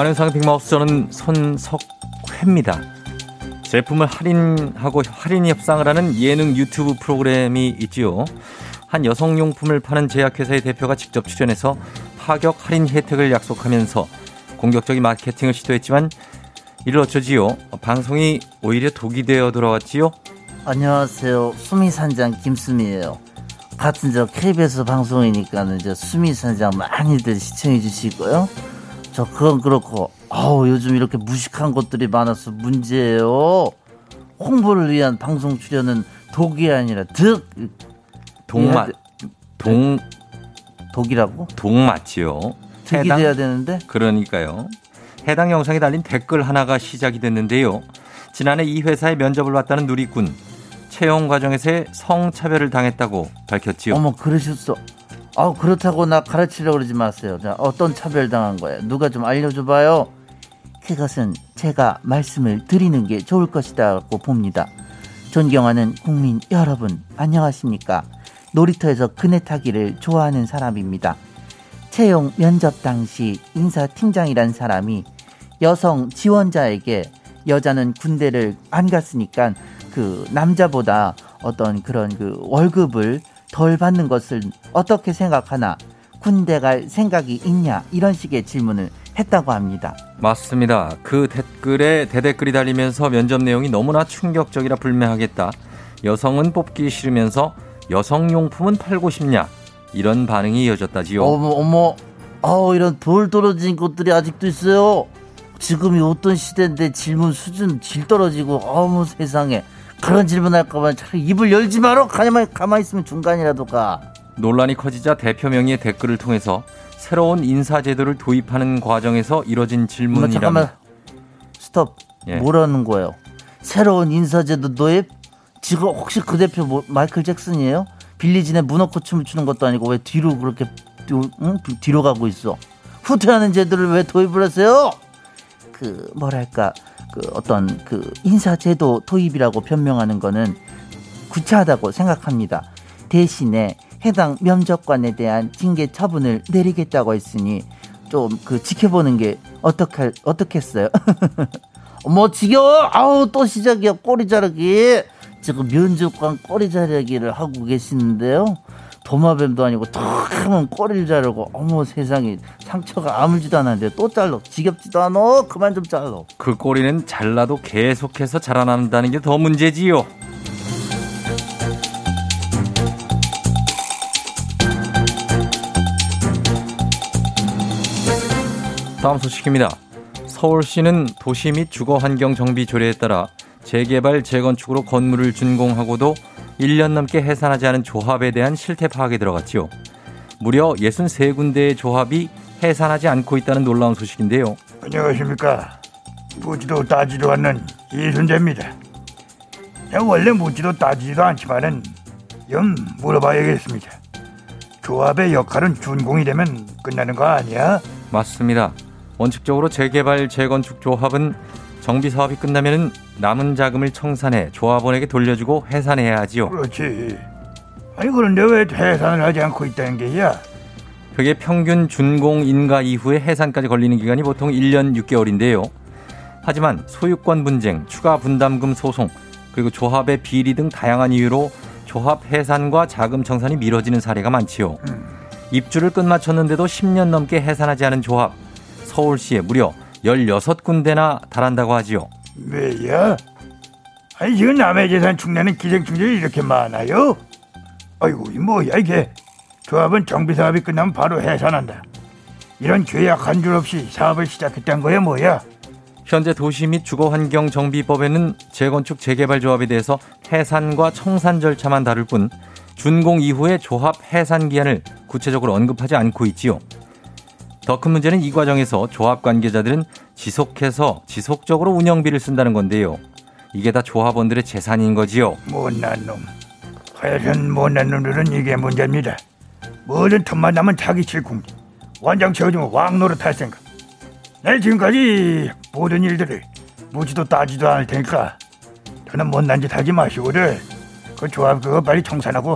안녕하세요. 빅마우스 저는 손석회입니다. 제품을 할인하고 할인 협상을 하는 예능 유튜브 프로그램이 있지요. 한 여성용품을 파는 제약회사의 대표가 직접 출연해서 파격 할인 혜택을 약속하면서 공격적인 마케팅을 시도했지만 이를 어쩌지요? 방송이 오히려 독이 되어 돌아왔지요? 안녕하세요. 수미산장 김수미예요. 같은 저 KBS 방송이니까는 저 수미산장 많이들 시청해 주시고요. 저 그건 그렇고 아우 요즘 이렇게 무식한 것들이 많아서 문제예요. 홍보를 위한 방송 출연은 독이 아니라 득 동맛 동 독이라고? 동맞지요. 득이 돼야 되는데 그러니까요. 해당 영상에 달린 댓글 하나가 시작이 됐는데요. 지난해 이 회사에 면접을 봤다는 누리꾼 채용 과정에서의 성차별을 당했다고 밝혔지요. 어머 그러셨어. 아 그렇다고 나 가르치려고 그러지 마세요. 자, 어떤 차별 당한 거예요? 누가 좀 알려줘봐요. 그것은 제가 말씀을 드리는 게 좋을 것이다고 봅니다. 존경하는 국민 여러분 안녕하십니까? 놀이터에서 그네 타기를 좋아하는 사람입니다. 채용 면접 당시 인사팀장이란 사람이 여성 지원자에게 여자는 군대를 안 갔으니까 그 남자보다 어떤 그런 그 월급을 덜 받는 것을 어떻게 생각하나 군대 갈 생각이 있냐 이런 식의 질문을 했다고 합니다. 맞습니다. 그 댓글에 대댓글이 달리면서 면접 내용이 너무나 충격적이라 불매하겠다. 여성은 뽑기 싫으면서 여성용품은 팔고 싶냐? 이런 반응이 이어졌다지요. 어머 어머 아우 이런 돌 떨어진 것들이 아직도 있어요. 지금이 어떤 시대인데 질문 수준 질 떨어지고 어머 세상에 그런 질문할까 봐 차라리 입을 열지 마라 가만히 가만히 있으면 중간이라도 가. 논란이 커지자 대표 명의의 댓글을 통해서 새로운 인사 제도를 도입하는 과정에서 이뤄진 엄마 질문이라면 잠깐만 스톱 예. 뭐라는 거예요? 새로운 인사 제도 도입? 지금 혹시 그 대표 뭐, 마이클 잭슨이에요? 빌리진에 문어코 춤을 추는 것도 아니고 왜 뒤로 그렇게 뒤, 응? 뒤로 가고 있어? 후퇴하는 제도를 왜 도입을 하세요? 그 뭐랄까 그 어떤 그 인사제도 도입이라고 변명하는 거는 구차하다고 생각합니다. 대신에 해당 면접관에 대한 징계 처분을 내리겠다고 했으니 좀 그 지켜보는 게 어떻게 어떻겠어요? 뭐 지겨워? 아우 또 시작이야 꼬리 자르기. 지금 면접관 꼬리 자르기를 하고 계시는데요. 도마뱀도 아니고 턱 하면 꼬리를 자르고 어머 세상에 상처가 아물지도 않았는데 또 잘라 지겹지도 않아 그만 좀 잘라 그 꼬리는 잘라도 계속해서 자라난다는 게 더 문제지요. 다음 소식입니다. 서울시는 도시 및 주거 환경 정비 조례에 따라 재개발, 재건축으로 건물을 준공하고도 1년 넘게 해산하지 않은 조합에 대한 실태 파악에 들어갔지요. 무려 63군데의 조합이 해산하지 않고 있다는 놀라운 소식인데요. 안녕하십니까. 묻지도 따지도 않는 이순재입니다. 제가 원래 묻지도 따지지도 않지만은 좀 물어봐야겠습니다. 조합의 역할은 준공이 되면 끝나는 거 아니야? 맞습니다. 원칙적으로 재개발, 재건축 조합은 정비 사업이 끝나면 남은 자금을 청산해 조합원에게 돌려주고 해산해야 하지요. 그렇지. 아니 그런데 왜 해산을 하지 않고 있다는 게야? 그게 평균 준공 인가 이후에 해산까지 걸리는 기간이 보통 1년 6개월인데요. 하지만 소유권 분쟁, 추가 분담금 소송, 그리고 조합의 비리 등 다양한 이유로 조합 해산과 자금 청산이 미뤄지는 사례가 많지요. 입주를 끝마쳤는데도 10년 넘게 해산하지 않은 조합, 서울시에 무려 16군데나 달한다고 하지요. 왜야? 아니 지금 남의 재산 축내는 기생충들이 이렇게 많아요? 아이고 이 뭐야 이게? 조합은 정비 사업이 끝나면 바로 해산한다. 이런 계약 한 줄 없이 사업을 시작했단 거야 뭐야? 현재 도시 및 주거환경 정비법에는 재건축 재개발 조합에 대해서 해산과 청산 절차만 다룰 뿐 준공 이후의 조합 해산 기한을 구체적으로 언급하지 않고 있지요. 더 큰 문제는 이 과정에서 조합 관계자들은 지속해서 지속적으로 운영비를 쓴다는 건데요. 이게 다 조합원들의 재산인 거지요. 못난 놈. 하여튼 못난 놈들은 이게 문제입니다. 뭐든 틈만 나면 자기 칠궁. 완장 채워주면 왕 노릇 할 생각. 내 지금까지 모든 일들을 묻지도 따지도 않을 테니까 저는 못난 짓 하지 마시고를 그 조합 그거 빨리 청산하고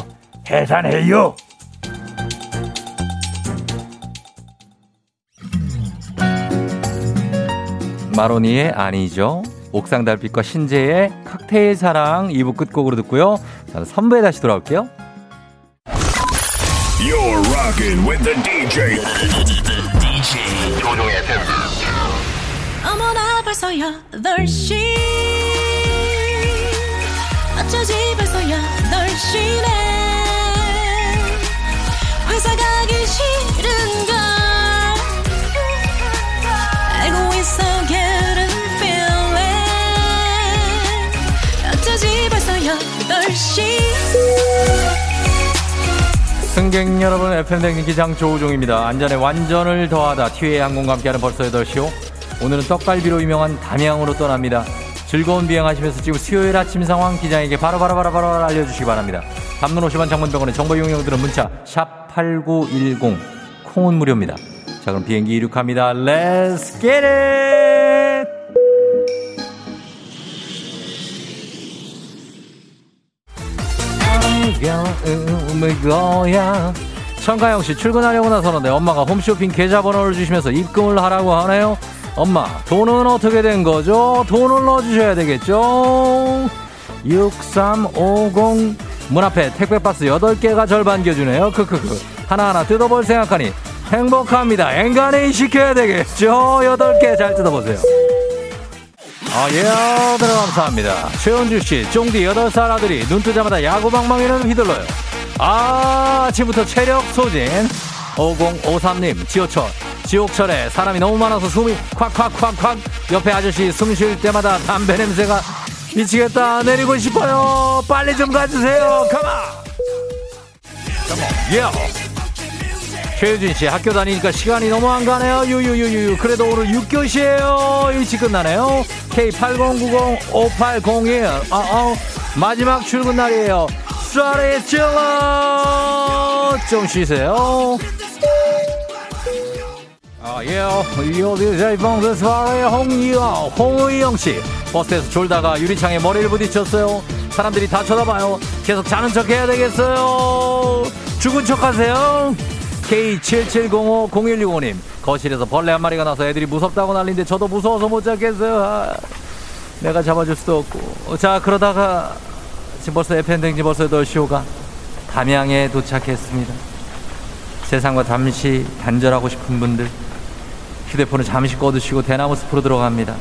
해산해요. 마로니의 아니죠. 옥상 달빛과 신재의 칵테일 사랑 2부 끝곡으로 듣고요. 저는 선부에 다시 돌아올게요. You're rocking with the DJ. DJ 조종의 팬. 벌써 8시 어쩌지 벌써 8시네 승객 여러분, FM댕진 기장 조우종입니다. 안전에 완전을 더하다. 티웨이 항공과 함께하는 벌써 8시요. 오늘은 떡갈비로 유명한 담양으로 떠납니다. 즐거운 비행하시면서 지금 수요일 아침 상황 기장에게 바로바로 바로 바로 알려주시기 바랍니다. 담론 50원 장문병원의 정보 이용료들은 문자 샵 8910 콩은 무료입니다. 자 그럼 비행기 이륙합니다. Let's! 거야. 청가영 씨 출근하려고 나서는데 엄마가 홈쇼핑 계좌번호를 주시면서 입금을 하라고 하네요. 엄마 돈은 어떻게 된 거죠? 돈을 넣어주셔야 되겠죠? 6350 문 앞에 택배박스 8개가 절반 겨주네요. 크크크 하나하나 뜯어볼 생각하니 행복합니다. 앵간히 시켜야 되겠죠? 8개 잘 뜯어보세요. 아, 예, 들어 감사합니다. 최원주 씨, 쫑디 8살 아들이 눈 뜨자마자 야구방망이는 휘둘러요. 아, 아침부터 체력 소진. 5053님, 지호철. 지옥철에 사람이 너무 많아서 숨이 콱콱콱콱. 옆에 아저씨 숨 쉴 때마다 담배 냄새가 미치겠다. 내리고 싶어요. 빨리 좀 가주세요. 가마! 예. 최유진 씨 학교 다니니까 시간이 너무 안 가네요. 유유유유. 그래도 오늘 6교시에요. 일찍 끝나네요. K80905801. 아, 아, 마지막 출근 날이에요. 소리 질러. 좀 쉬세요. 아, 예. 요디제이 봉스 스와의 홍이영, 홍의영 씨. 버스에서 졸다가 유리창에 머리를 부딪혔어요. 사람들이 다 쳐다봐요. 계속 자는 척 해야 되겠어요. 죽은 척 하세요. K77050165님 거실에서 벌레 한 마리가 나서 애들이 무섭다고 난리인데 저도 무서워서 못 잡겠어요. 아, 내가 잡아줄 수도 없고. 자 그러다가 지금 벌써 FM댕지 벌써 8시호가 담양에 도착했습니다. 세상과 잠시 단절하고 싶은 분들 휴대폰을 잠시 꺼두시고 대나무 숲으로 들어갑니다.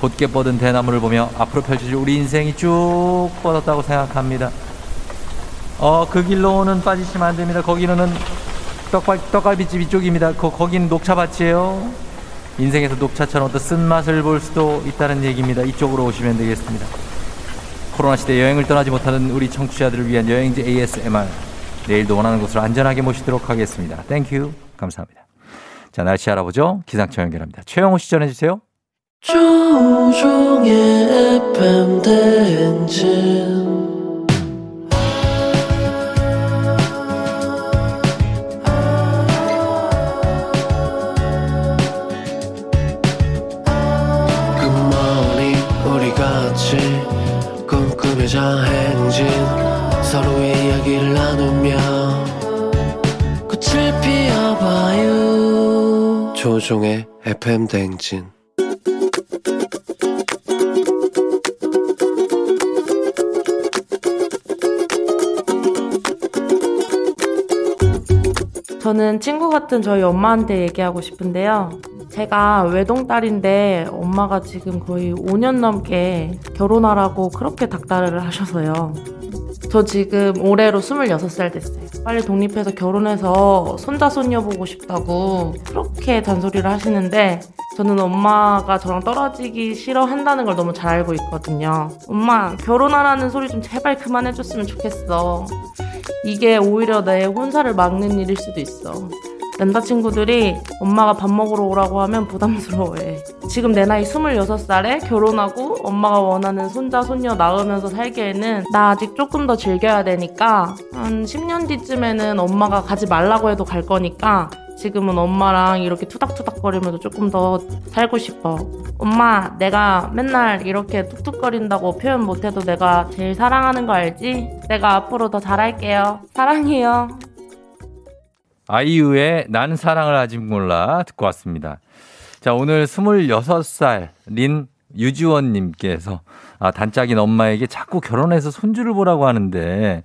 곧게 뻗은 대나무를 보며 앞으로 펼쳐질 우리 인생이 쭉 뻗었다고 생각합니다. 어 그 길로는 빠지시면 안 됩니다. 거기는 떡갈, 떡갈비집 이쪽입니다. 거, 거긴 녹차밭이에요. 인생에서 녹차처럼 어떤 쓴맛을 볼 수도 있다는 얘기입니다. 이쪽으로 오시면 되겠습니다. 코로나 시대 여행을 떠나지 못하는 우리 청취자들을 위한 여행지 ASMR. 내일도 원하는 곳으로 안전하게 모시도록 하겠습니다. Thank you. 감사합니다. 자, 날씨 알아보죠. 기상청 연결합니다. 최영호 씨 전해주세요. 조우종의 FM 대행진 꿈꾸며자 행진 서로의 이야기를 나누며 꽃을 피워봐요 조종의 FM 대행진 저는 친구 같은 저희 엄마한테 얘기하고 싶은데요. 제가 외동딸인데 엄마가 지금 거의 5년 넘게 결혼하라고 그렇게 닥달을 하셔서요. 저 지금 올해로 26살 됐어요. 빨리 독립해서 결혼해서 손자, 손녀 보고 싶다고 그렇게 잔소리를 하시는데 저는 엄마가 저랑 떨어지기 싫어한다는 걸 너무 잘 알고 있거든요. 엄마, 결혼하라는 소리 좀 제발 그만해줬으면 좋겠어. 이게 오히려 내 혼사를 막는 일일 수도 있어. 남자친구들이 엄마가 밥 먹으러 오라고 하면 부담스러워해. 지금 내 나이 26살에 결혼하고 엄마가 원하는 손자, 손녀 낳으면서 살기에는 나 아직 조금 더 즐겨야 되니까 한 10년 뒤쯤에는 엄마가 가지 말라고 해도 갈 거니까 지금은 엄마랑 이렇게 투닥투닥거리면서 조금 더 살고 싶어. 엄마, 내가 맨날 이렇게 툭툭거린다고 표현 못해도 내가 제일 사랑하는 거 알지? 내가 앞으로 더 잘할게요. 사랑해요. 아이유의 난 사랑을 아직 몰라 듣고 왔습니다. 자, 오늘 26살인 유지원님께서 아, 단짝인 엄마에게 자꾸 결혼해서 손주를 보라고 하는데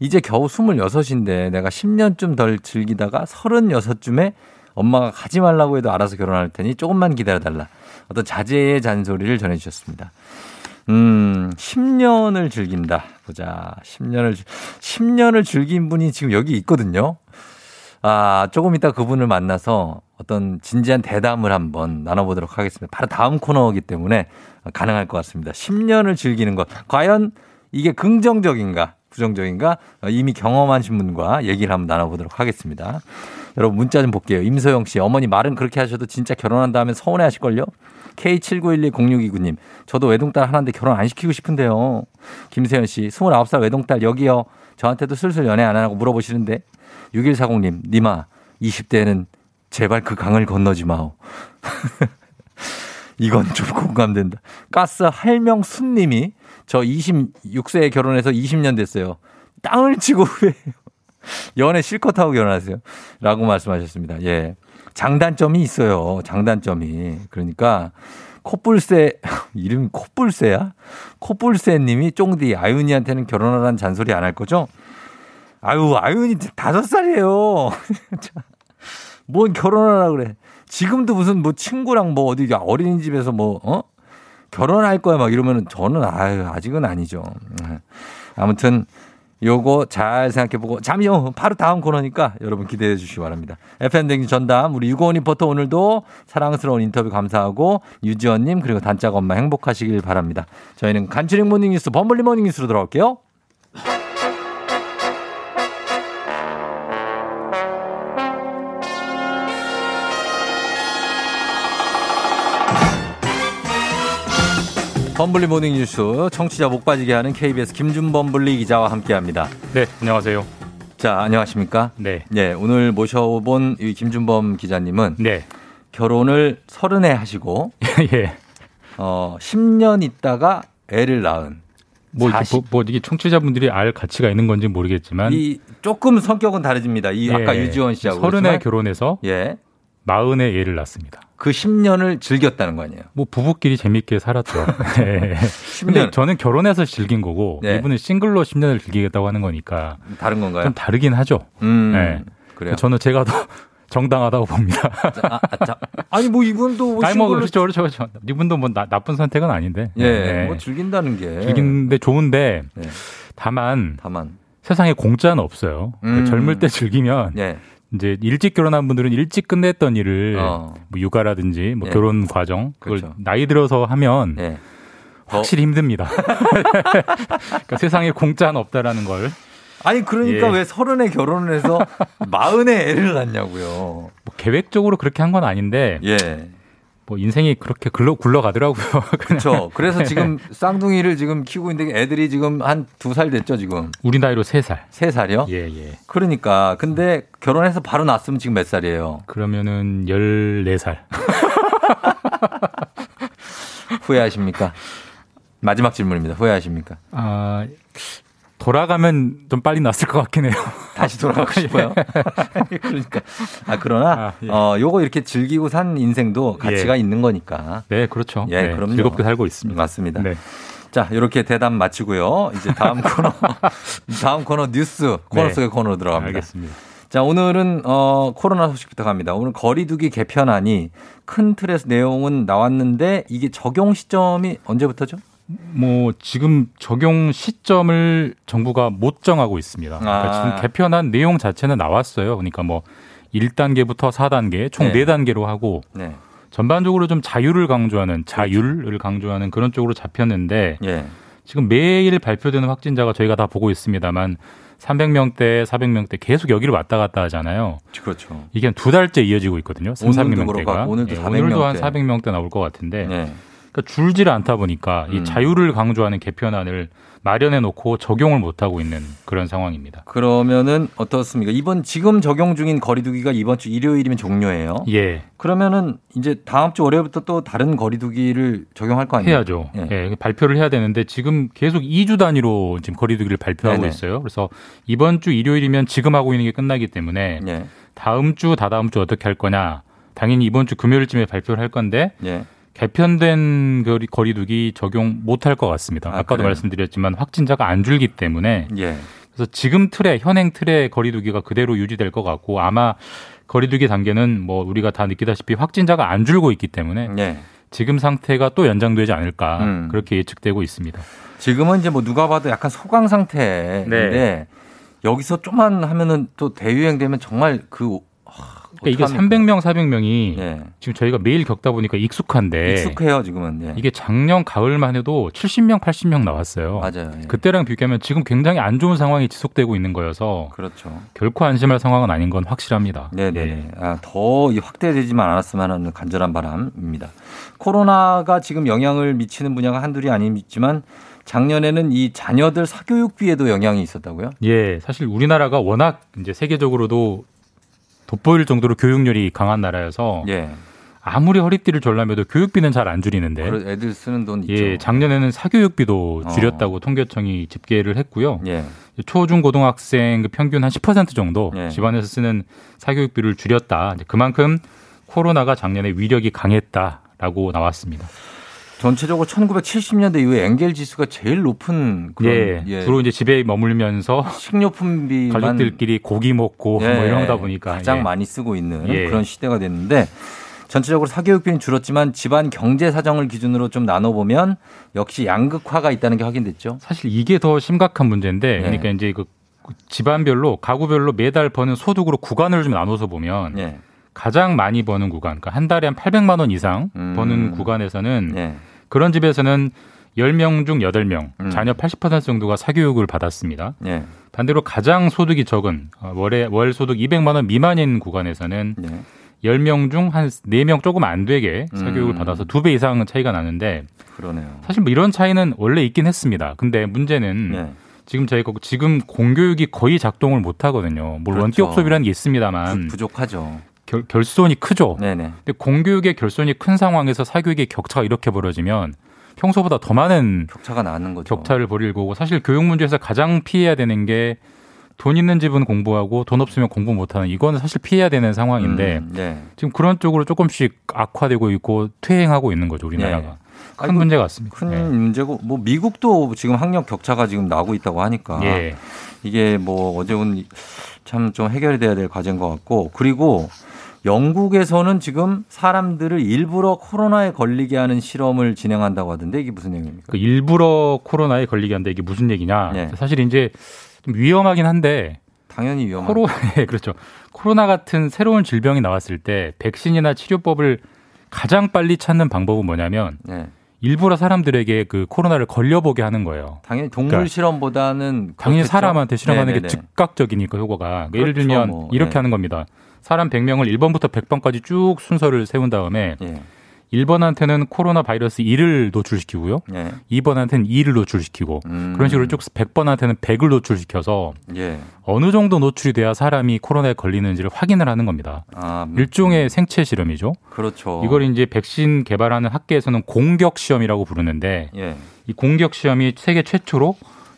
이제 겨우 26인데 내가 10년쯤 덜 즐기다가 36쯤에 엄마가 가지 말라고 해도 알아서 결혼할 테니 조금만 기다려달라. 어떤 자제의 잔소리를 전해주셨습니다. 음, 10년을 즐긴다. 보자. 10년을, 10년을 즐긴 분이 지금 여기 있거든요. 아, 조금 이따 그분을 만나서 어떤 진지한 대담을 한번 나눠보도록 하겠습니다. 바로 다음 코너이기 때문에 가능할 것 같습니다. 10년을 즐기는 것. 과연 이게 긍정적인가, 부정적인가? 어, 이미 경험하신 분과 얘기를 한번 나눠보도록 하겠습니다. 여러분 문자 좀 볼게요. 임소영 씨, 어머니 말은 그렇게 하셔도 진짜 결혼한다 하면 서운해 하실걸요? K79120629님, 저도 외동딸 하나인데 결혼 안 시키고 싶은데요. 김세현 씨, 29살 외동딸 여기요. 저한테도 슬슬 연애 안 하고 물어보시는데. 6140님, 니마, 20대에는 제발 그 강을 건너지 마오. 이건 좀 공감된다. 가스 할명 순님이 저 26세에 결혼해서 20년 됐어요. 땅을 치고 후회해요. 연애 실컷 하고 결혼하세요. 라고 말씀하셨습니다. 예. 장단점이 있어요. 장단점이. 그러니까 코뿔새 이름이 코뿔새야? 코뿔새 님이 쫑디 아윤이한테는 결혼하라는 잔소리 안 할 거죠? 아유, 아윤이 다섯 살이에요. 뭔 결혼하라 그래. 지금도 무슨 뭐 친구랑 뭐 어디 어린이집에서 뭐, 어? 결혼할 거야 막 이러면은 저는 아유, 아직은 아니죠. 아무튼 요거 잘 생각해 보고 잠시요. 바로 다음 코너니까 여러분 기대해 주시기 바랍니다. FM대행진 전담 우리 유고원 리포터 오늘도 사랑스러운 인터뷰 감사하고 유지원님 그리고 단짝 엄마 행복하시길 바랍니다. 저희는 간추린 morning뉴스 범블리 morning뉴스로 돌아올게요. 범블리 morning 뉴스 청취자 목 빠지게 하는 KBS 김준범블리 기자와 함께합니다. 네, 안녕하세요. 자, 안녕하십니까? 네. 네, 오늘 모셔본 이 김준범 기자님은 네. 결혼을 서른에 하시고 예. 어, 10년 있다가 애를 낳은 뭐, 이게 40. 뭐, 뭐 이게 청취자분들이 알 가치가 있는 건지 모르겠지만 이 조금 성격은 다르집니다. 이 아까 유지원 씨하고 서른에 결혼해서 예. 마흔에 애를 낳습니다. 그 10년을 즐겼다는 거 아니에요? 뭐 부부끼리 재밌게 살았죠. 네. 근데 저는 결혼해서 즐긴 거고 네. 이분은 싱글로 10년을 즐기겠다고 하는 거니까 다른 건가요? 좀 다르긴 하죠. 음, 네. 그래요. 저는 제가 더 정당하다고 봅니다. 아, 아, 자, 아니 뭐 이분도 뭐 아니 뭐 싱글로- 그렇죠, 그렇죠, 그렇죠. 이분도 뭐 나, 나쁜 선택은 아닌데. 예, 네. 뭐 즐긴다는 게 즐긴데 좋은데 네. 다만 다만 세상에 공짜는 없어요. 음. 젊을 때 즐기면 예. 이제 일찍 결혼한 분들은 일찍 끝냈던 일을 어. 뭐 육아라든지 뭐 예. 결혼 과정 그걸 그렇죠. 나이 들어서 하면 예. 확실히 힘듭니다. 그러니까 세상에 공짜는 없다라는 걸 아니 그러니까 예. 왜 서른에 결혼을 해서 마흔에 애를 낳냐고요. 뭐 계획적으로 그렇게 한 건 아닌데 예. 뭐 인생이 그렇게 굴러 굴러가더라고요. 그렇죠. 그래서 지금 쌍둥이를 지금 키우고 있는데 애들이 지금 한 두 살 됐죠, 지금. 우리 나이로 세 살. 세 살이요? 예, 예. 그러니까 근데 결혼해서 바로 낳았으면 지금 몇 살이에요? 그러면은 14살. 후회하십니까? 마지막 질문입니다. 후회하십니까? 아, 돌아가면 좀 빨리 났을 것 같긴 해요. 다시 돌아가고 싶어요. 그러니까. 아, 그러나, 아, 예. 어, 요거 이렇게 즐기고 산 인생도 가치가 예. 있는 거니까. 네, 그렇죠. 예, 네, 그럼요. 즐겁게 살고 있습니다. 맞습니다. 네. 자, 이렇게 대담 마치고요. 이제 다음 코너, 다음 코너 뉴스 코너 네. 속의 코너로 들어갑니다. 알겠습니다. 자, 오늘은 어 코로나 소식부터 갑니다. 오늘 거리두기 개편안이 큰 틀의 내용은 나왔는데 이게 적용 시점이 언제부터죠? 뭐 지금 적용 시점을 정부가 못 정하고 있습니다. 그러니까 아. 지금 개편한 내용 자체는 나왔어요. 그러니까 뭐 1단계부터 4단계 총 네. 4단계로 하고 네. 전반적으로 좀 자유를 강조하는 자율을 강조하는 그런 쪽으로 잡혔는데 예. 지금 매일 발표되는 확진자가 저희가 다 보고 있습니다만 300명대, 400명대 계속 여기를 왔다 갔다 하잖아요. 그렇죠. 이게 한두 달째 이어지고 있거든요. 3, 오늘도 400명대가. 그렇고 오늘도 예, 400 오늘도 한 명대. 400명대 나올 것 같은데 네. 그러니까 줄지를 않다 보니까 이 음. 자유를 강조하는 개편안을 마련해 놓고 적용을 못 하고 있는 그런 상황입니다. 그러면은 어떻습니까? 이번 지금 적용 중인 거리두기가 이번 주 일요일이면 종료예요. 예. 그러면은 이제 다음 주 월요일부터 또 다른 거리두기를 적용할 거 아니에요? 해야죠. 예. 예. 발표를 해야 되는데 지금 계속 2주 단위로 지금 거리두기를 발표하고 네네. 있어요. 그래서 이번 주 일요일이면 지금 하고 있는 게 끝나기 때문에 예. 다음 주, 다다음 주 어떻게 할 거냐. 당연히 이번 주 금요일쯤에 발표를 할 건데 예. 개편된 거리- 거리두기 적용 못할 것 같습니다. 아, 아, 까도? 말씀드렸지만 확진자가 안 줄기 때문에 예. 그래서 지금 틀에 현행 틀의 거리두기가 그대로 유지될 것 같고 아마 거리두기 단계는 뭐 우리가 다 느끼다시피 확진자가 안 줄고 있기 때문에 네. 지금 상태가 또 연장되지 않을까 음. 그렇게 예측되고 있습니다. 지금은 이제 뭐 누가 봐도 약간 소강 상태인데 네. 여기서 좀만 하면은 또 대유행 되면 정말 그 그러니까 이게 어떡합니까? 300명, 400명이 예. 지금 저희가 매일 겪다 보니까 익숙한데 익숙해요 지금은. 예. 이게 작년 가을만 해도 70명, 80명 나왔어요. 맞아요. 예. 그때랑 비교하면 지금 굉장히 안 좋은 상황이 지속되고 있는 거여서 그렇죠. 결코 안심할 상황은 아닌 건 확실합니다. 네네. 예. 아, 더이 확대되지만 않았으면 하는 간절한 바람입니다. 코로나가 지금 영향을 미치는 분야가 한둘이 아니지만 작년에는 이 자녀들 사교육비에도 영향이 있었다고요? 예, 사실 우리나라가 워낙 이제 세계적으로도 돋보일 정도로 교육열이 강한 나라여서 예. 아무리 허리띠를 졸라매도 교육비는 잘 안 줄이는데 애들 쓰는 돈 있죠. 예, 작년에는 사교육비도 어. 줄였다고 통계청이 집계를 했고요. 예. 초중 고등학생 그 평균 한 10% 정도 예. 집안에서 쓰는 사교육비를 줄였다. 그만큼 코로나가 작년에 위력이 강했다라고 나왔습니다. 전체적으로 1970년대 이후에 엔겔 지수가 제일 높은 그런 예, 주로 이제 집에 머물면서 식료품비만 가족들끼리 고기 먹고 뭐 예, 이러다 보니까 가장 예. 많이 쓰고 있는 예. 그런 시대가 됐는데 전체적으로 사교육비는 줄었지만 집안 경제 사정을 기준으로 좀 나눠보면 역시 양극화가 있다는 게 확인됐죠. 사실 이게 더 심각한 문제인데 예. 그러니까 이제 그 집안별로 가구별로 매달 버는 소득으로 구간을 좀 나눠서 보면 예. 가장 많이 버는 구간, 그러니까 한 달에 한 800만 원 이상 음. 버는 구간에서는 예. 그런 집에서는 10명 중 8명, 음. 자녀 80% 정도가 사교육을 받았습니다. 예. 반대로 가장 소득이 적은 어, 월에 월 소득 200만 원 미만인 구간에서는 예. 10명 중 한 4명 조금 안 되게 사교육을 음. 받아서 두 배 이상 차이가 나는데 그러네요. 사실 뭐 이런 차이는 원래 있긴 했습니다. 근데 문제는 예. 지금 저희가 지금 공교육이 거의 작동을 못 하거든요. 물론 그렇죠. 원격 수업이라는 게 있습니다만 부- 부족하죠. 결, 결손이 크죠. 네네. 근데 공교육의 결손이 큰 상황에서 사교육의 격차가 이렇게 벌어지면 평소보다 더 많은 격차가 나는 거죠. 격차를 벌일 거고 사실 교육 문제에서 가장 피해야 되는 게 돈 있는 집은 공부하고 돈 없으면 공부 못하는 이거는 사실 피해야 되는 상황인데 음, 네. 지금 그런 쪽으로 조금씩 악화되고 있고 퇴행하고 있는 거죠 우리나라가 큰 아이고, 문제 같습니다. 큰 네. 문제고 뭐 미국도 지금 학력 격차가 지금 나고 있다고 하니까 예. 이게 뭐 어제 온 참 좀 해결이 돼야 될 과제인 것 같고 그리고 영국에서는 지금 사람들을 일부러 코로나에 걸리게 하는 실험을 진행한다고 하던데 이게 무슨 얘기입니까? 그 일부러 코로나에 걸리게 한다 이게 무슨 얘기냐? 네. 사실 이제 좀 위험하긴 한데 당연히 위험한 코로 네, 그렇죠. 코로나 같은 새로운 질병이 나왔을 때 백신이나 치료법을 가장 빨리 찾는 방법은 뭐냐면 네. 일부러 사람들에게 그 코로나를 걸려보게 하는 거예요. 당연히 동물 그러니까 실험보다는 당연히 그렇겠죠? 사람한테 실험하는 게 네네네. 즉각적이니까 효과가. 그러니까 예를 그렇죠, 들면 뭐. 이렇게 네. 하는 겁니다. 사람 100명을 1번부터 100번까지 쭉 순서를 세운 다음에 예. 1번한테는 코로나 바이러스 1을 노출시키고요. 예. 2번한테는 2를 노출시키고 음. 그런 식으로 쭉 100번한테는 100을 노출시켜서 예. 어느 정도 노출이 돼야 사람이 코로나에 걸리는지를 확인을 하는 겁니다. 아, 음, 일종의 생체 실험이죠. 그렇죠. 이걸 이제 백신 개발하는 학계에서는 공격 시험이라고 부르는데 예. 이 공격 시험이 세계 최초로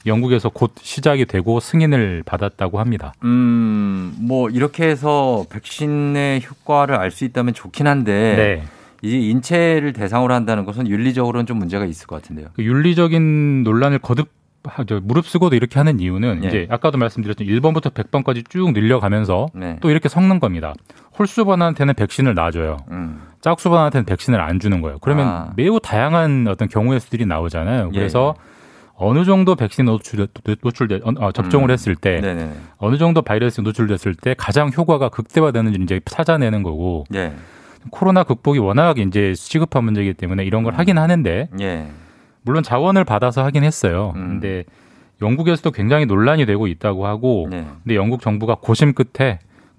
영국에서 곧 시작이 되고 승인을 받았다고 합니다. 음, 뭐 이렇게 해서 백신의 효과를 알 수 있다면 좋긴 한데 네. 이 인체를 대상으로 한다는 것은 윤리적으로는 좀 문제가 있을 것 같은데요. 그 윤리적인 논란을 거듭 무릅쓰고도 이렇게 하는 이유는 예. 이제 아까도 말씀드렸지만 1번부터 100번까지 쭉 늘려가면서 네. 또 이렇게 섞는 겁니다. 홀수번한테는 백신을 놔줘요. 음. 짝수번한테는 백신을 안 주는 거예요. 그러면 아. 매우 다양한 어떤 경우의 수들이 나오잖아요. 예. 그래서 어느 정도 백신 노출, 노출돼 어, 접종을 음. 했을 때 네네. 어느 정도 바이러스 노출됐을 때 가장 효과가 극대화되는지 이제 찾아내는 거고 예. 코로나 극복이 워낙 이제 시급한 문제이기 때문에 이런 걸 하긴 하는데 예. 물론 자원을 받아서 하긴 했어요. 음. 근데 영국에서도 굉장히 논란이 되고 있다고 하고 네. 근데 영국 정부가 고심 끝에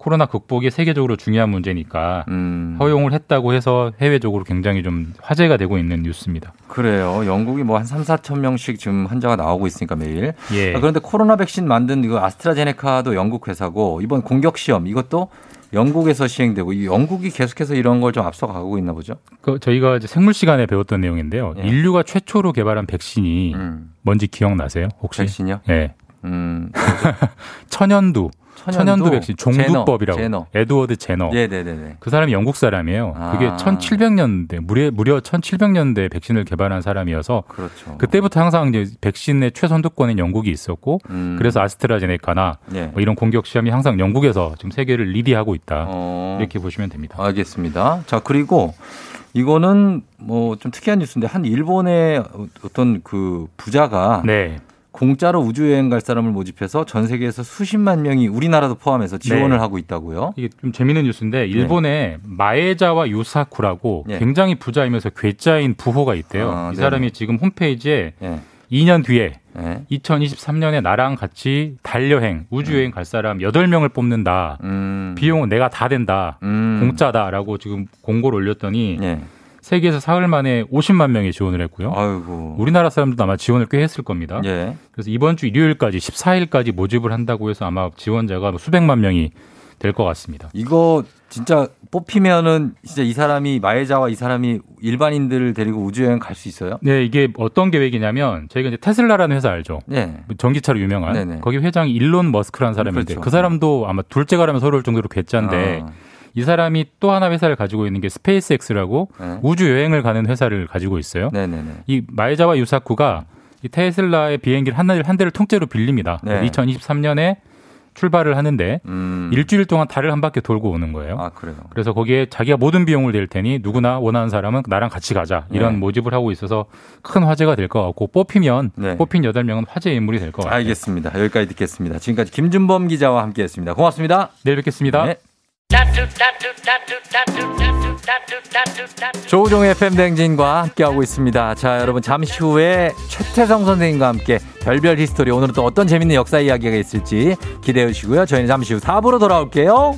코로나 극복이 세계적으로 중요한 문제니까 음. 허용을 했다고 해서 해외적으로 굉장히 좀 화제가 되고 있는 뉴스입니다. 그래요. 영국이 뭐 한 3, 4천 명씩 지금 환자가 나오고 있으니까 매일. 예. 아, 그런데 코로나 백신 만든 이거 아스트라제네카도 영국 회사고 이번 공격 시험 이것도 영국에서 시행되고 이 영국이 계속해서 이런 걸 좀 앞서가고 있나 보죠. 그 저희가 이제 생물 시간에 배웠던 내용인데요. 예. 인류가 최초로 개발한 백신이 음. 뭔지 기억나세요? 혹시? 백신이요? 예. 음. 천연두. 천연두 백신 종두법이라고 제너. 에드워드 제너. 예, 네, 네, 네. 그 사람이 영국 사람이에요. 아. 그게 1700년대 무려 무려 1700년대 백신을 개발한 사람이어서 그렇죠. 그때부터 항상 이제 백신의 최선두권인 영국이 있었고 음. 그래서 아스트라제네카나 예. 뭐 이런 공격 시험이 항상 영국에서 지금 세계를 리디하고 있다. 어. 이렇게 보시면 됩니다. 알겠습니다. 자, 그리고 이거는 뭐 좀 특이한 뉴스인데 한 일본의 어떤 그 부자가 네. 공짜로 우주 여행 갈 사람을 모집해서 전 세계에서 수십만 명이 우리나라도 포함해서 지원을 네. 하고 있다고요. 이게 좀 재밌는 뉴스인데 일본의 마에자와 유사쿠라고 예. 굉장히 부자이면서 괴짜인 부호가 있대요. 아, 이. 사람이 지금 홈페이지에 예. 2년 뒤에 예. 2023년에 나랑 같이 달여행, 우주여행 갈 사람 8명을 뽑는다. 음. 비용은 내가 다 된다. 음. 공짜다라고 지금 공고를 올렸더니 예. 세계에서 사흘 만에 50만 명이 지원을 했고요. 아이고. 우리나라 사람들도 아마 지원을 꽤 했을 겁니다. 예. 그래서 이번 주 일요일까지 14일까지 모집을 한다고 해서 아마 지원자가 뭐 수백만 명이 될 것 같습니다. 이거 진짜 뽑히면은 진짜 이 사람이 마에자와 이 사람이 일반인들을 데리고 우주 여행 갈 수 있어요? 네, 이게 어떤 계획이냐면 저희가 이제 테슬라라는 회사 알죠? 네. 전기차로 유명한 네네. 거기 회장이 일론 머스크라는 사람인데 그렇죠. 그 사람도 아마 둘째가 라면 서러울 정도로 괴짜인데 아. 이 사람이 또 하나 회사를 가지고 있는 게 스페이스X라고 네. 우주 여행을 가는 회사를 가지고 있어요. 네네네. 이 마에자와 유사쿠가 이 테슬라의 비행기를 한, 대- 한 대를 통째로 빌립니다. 네. 2023년에 출발을 하는데 음. 일주일 동안 달을 한 바퀴 돌고 오는 거예요. 아, 그래요. 그래서 거기에 자기가 모든 비용을 낼 테니 누구나 원하는 사람은 나랑 같이 가자. 이런 네. 모집을 하고 있어서 큰 화제가 될 것 같고 뽑히면 네. 뽑힌 8명은 화제 인물이 될 것 같아요. 알겠습니다. 여기까지 듣겠습니다. 지금까지 김준범 기자와 함께 했습니다. 고맙습니다. 내일 뵙겠습니다. 네. 조우종의 FM대행진과 함께하고 있습니다. 자, 여러분 잠시 후에 최태성 선생님과 함께 별별 history 오늘은 또 어떤 재밌는 역사 이야기가 있을지 기대해 주시고요. 저희는 잠시 후 4부로 돌아올게요.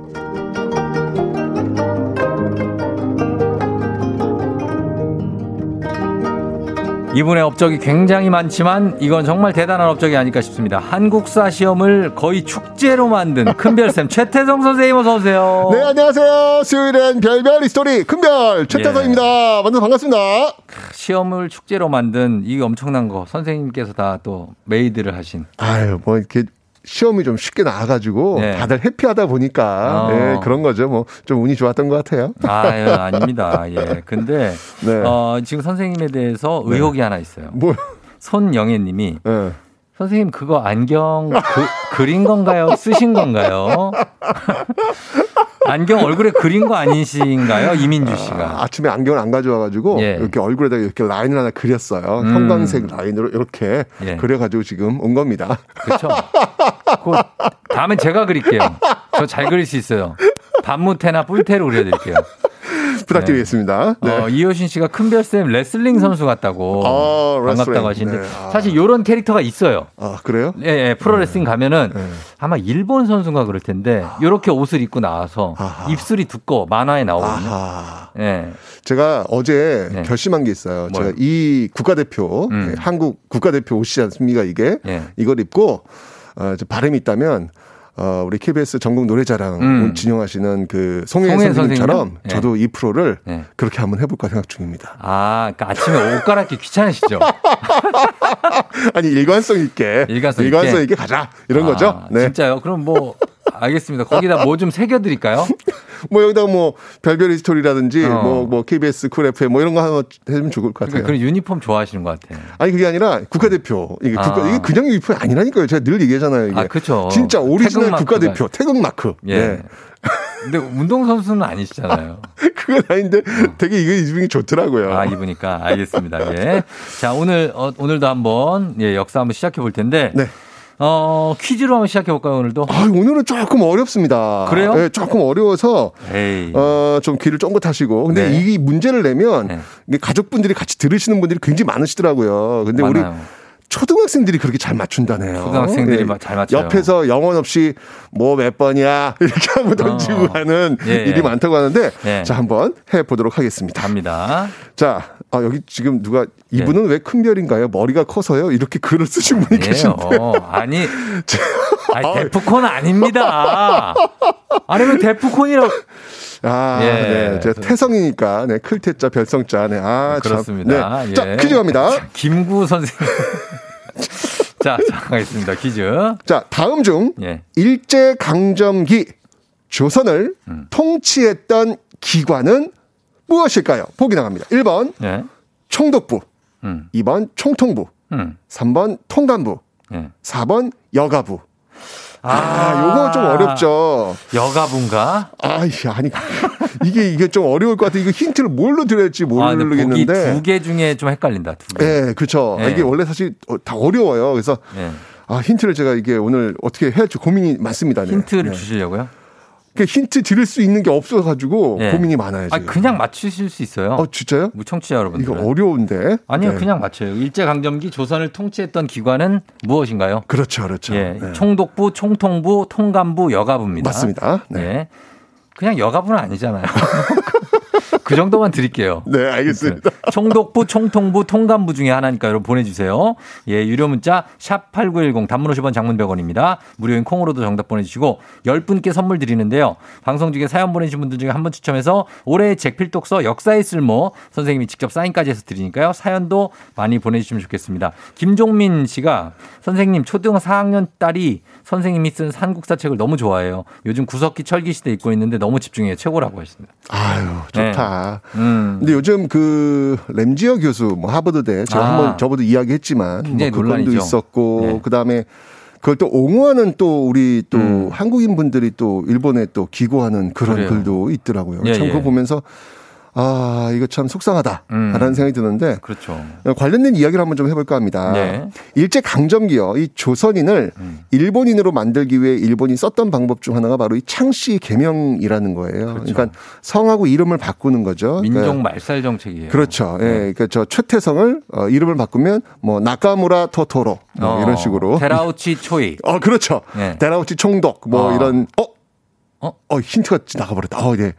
이분의 업적이 굉장히 많지만 이건 정말 대단한 업적이 아닐까 싶습니다. 한국사 시험을 거의 축제로 만든 큰별쌤 최태성 선생님 어서 오세요. 네, 안녕하세요. 수요일엔 별별 history 큰별 최태성입니다. 만나서 반갑습니다. 시험을 축제로 만든 이 엄청난 거 선생님께서 다 또 made를 하신. 아유, 뭐 이렇게 시험이 좀 쉽게 나와가지고 네. 다들 happy하다 보니까 어. 예, 그런 거죠. 뭐 좀 운이 좋았던 것 같아요. 아유, 아닙니다. 예. 근데 네. 어, 지금 선생님에 대해서 의혹이 하나 있어요. 뭐 손영애 님이 네. 선생님 그거 안경 그, 그린 건가요? 쓰신 건가요? 안경 얼굴에 그린 거 아니신가요? 이민주 씨가. 아, 침에 안경을 안 가져와가지고 예. 이렇게 얼굴에다 이렇게 라인을 하나 그렸어요. 음. 형광색 라인으로 이렇게 예. 그려가지고 지금 온 겁니다. 그렇죠. 다음엔 제가 그릴게요. 저 잘 그릴 수 있어요. 반무태나 뿔테로 그려드릴게요. 부탁드리겠습니다. 네. 어, 이효신 씨가 큰별쌤 레슬링 선수 같다고 아, 반갑다고. 하시는데 네. 아. 사실 이런 캐릭터가 있어요. 아, 그래요? 예, 예, 프로레슬링 가면은 아마 일본 선수가 그럴 텐데 이렇게 옷을 입고 나와서 입술이 두꺼워 만화에 나오거든요. 예. 제가 어제 네. 결심한 게 있어요. 뭐요? 제가 이 국가대표, 음. 예, 한국 국가대표 옷이지 않습니까, 이게? 예. 이걸 입고, 어, 좀 바람이 있다면, 어, 우리 KBS 전국 노래자랑 음. 진영하시는 그 송혜 송혜 선생님처럼 선생님? 예. 저도 이 프로를 예. 그렇게 한번 해볼까 생각 중입니다. 아, 그러니까 아침에 옷 갈아입기 귀찮으시죠? 아니, 일관성 있게. 일관성 있게? 있게 가자. 이런 아, 거죠. 네. 진짜요? 그럼 뭐 알겠습니다. 거기다 뭐 좀 새겨드릴까요? 뭐 여기다 뭐 별별 스토리라든지 어. 뭐, 뭐 KBS Cool FM 뭐 이런 거 하면 해주면 좋을 것 같아요. 그러니까 그런 유니폼 좋아하시는 것 같아요. 아니 그게 아니라 국가대표 이게 아. 국가 이게 그냥 유니폼이 아니라니까요. 제가 늘 얘기하잖아요. 이게 아, 그쵸. 진짜 오리지널 태극 국가대표 태극 마크. 예. 네. 근데 운동선수는 아니시잖아요. 그건 아닌데 되게 이거 입으니 좋더라고요. 아, 입으니까. 알겠습니다. 예. 자, 오늘, 어, 오늘도 한번, 예, 역사 한번 시작해 볼 텐데. 네. 어, 퀴즈로 한번 시작해 볼까요, 오늘도? 아, 오늘은 조금 어렵습니다. 그래요? 네, 조금 어려워서 에이. 어, 좀 귀를 쫑긋하시고. 근데 네. 이 문제를 내면 이게 가족분들이 같이 들으시는 분들이 굉장히 많으시더라고요. 근데 우리 많아요. 초등학생들이 그렇게 잘 맞춘다네요. 초등학생들이 예. 마- 잘 맞춰요. 옆에서 영혼 없이 뭐 몇 번이야 이렇게 하고 던지고 하는 예, 예. 일이 많다고 하는데 예. 자 한번 해 보도록 하겠습니다. 갑니다. 자, 아, 여기 지금 누가 예. 이분은 왜큰 별인가요? 머리가 커서요? 이렇게 글을 쓰신 분이 아니에요. 계신데. 아니, 아니 데프콘 아닙니다. 아니면 데프콘이라고. 아, 예. 네. 제가 태성이니까, 네. 클태자, 별성자, 네. 아, 참. 그렇습니다. 네. 자, 예. 퀴즈 갑니다. 김구 선생님. 자, 자, 가겠습니다. 퀴즈. 자, 다음 중, 예. 일제강점기 조선을 음. 통치했던 기관은 무엇일까요? 보기 나갑니다. 1번, 예. 총독부. 음. 2번, 총통부. 음. 3번, 통감부. 예. 4번, 여가부. 아, 아, 요거 좀 어렵죠. 여가분가? 아, 아니 이게 이게 좀 어려울 것 같아. 이거 힌트를 뭘로 드려야 할지 아, 모르겠는데. 두개 중에 좀 헷갈린다. 두 개. 예, 그렇죠. 예. 이게 원래 사실 어, 다 어려워요. 그래서 예. 아, 힌트를 제가 이게 오늘 어떻게 해야 할지 고민이 많습니다. 네. 힌트를 네. 주시려고요? 그 힌트 드릴 수 있는 게 없어 가지고 예. 고민이 많아요. 아. 그냥 맞추실 수 있어요. 어, 진짜요? 뭐 청취자 여러분들. 이거 어려운데. 아니요, 네. 그냥 맞춰요. 일제 강점기 조선을 통치했던 기관은 무엇인가요? 그렇죠, 그렇죠. 예, 네. 총독부, 총통부, 통감부, 여가부입니다. 맞습니다. 네. 예. 그냥 여가부는 아니잖아요. 그 정도만 드릴게요. 네, 알겠습니다. 총독부, 총통부, 통감부 중에 하나니까 여러분 보내주세요. 예, 유료 문자 샵 8910 단문 50원 장문 100원입니다. 무료인 콩으로도 정답 보내주시고 10분께 선물 드리는데요. 방송 중에 사연 보내주신 분들 중에 한 분 추첨해서 올해의 잭필독서 역사의 쓸모 선생님이 직접 사인까지 해서 드리니까요. 사연도 많이 보내주시면 좋겠습니다. 김종민 씨가 선생님 초등 4학년 딸이 선생님이 쓴 한국사 책을 너무 좋아해요. 요즘 구석기 철기 시대 읽고 있는데 너무 집중해요. 최고라고 하십니다. 아유, 좋다. 음. 근데 요즘 그 램지어 교수 뭐 하버드대 제가 아. 한번 저번도 이야기했지만 뭐 그 건도 논란이죠. 있었고 네. 그다음에 그걸 또 옹호하는 또 우리 또 음. 한국인 분들이 또 일본에 또 기고하는 그런 그래요. 글도 있더라고요. 예, 참 예. 그거 보면서 아 이거 참 속상하다라는 음. 생각이 드는데 그렇죠. 관련된 이야기를 한번 좀 해볼까 합니다. 네. 일제 강점기요. 이 조선인을 음. 일본인으로 만들기 위해 일본이 썼던 방법 중 하나가 바로 이 창씨 개명이라는 거예요. 그러니까 성하고 이름을 바꾸는 거죠. 민족 그러니까 말살 정책이에요. 그렇죠. 예. 네. 그러니까 저 최태성을 어, 이름을 바꾸면 뭐 나카무라 토토로 뭐 어, 이런 식으로. 테라우치 초이. 어, 그렇죠. 네. 데라우치 총독 뭐 어. 이런 어? 어? 어, 힌트가 나가버렸다. 어, 네.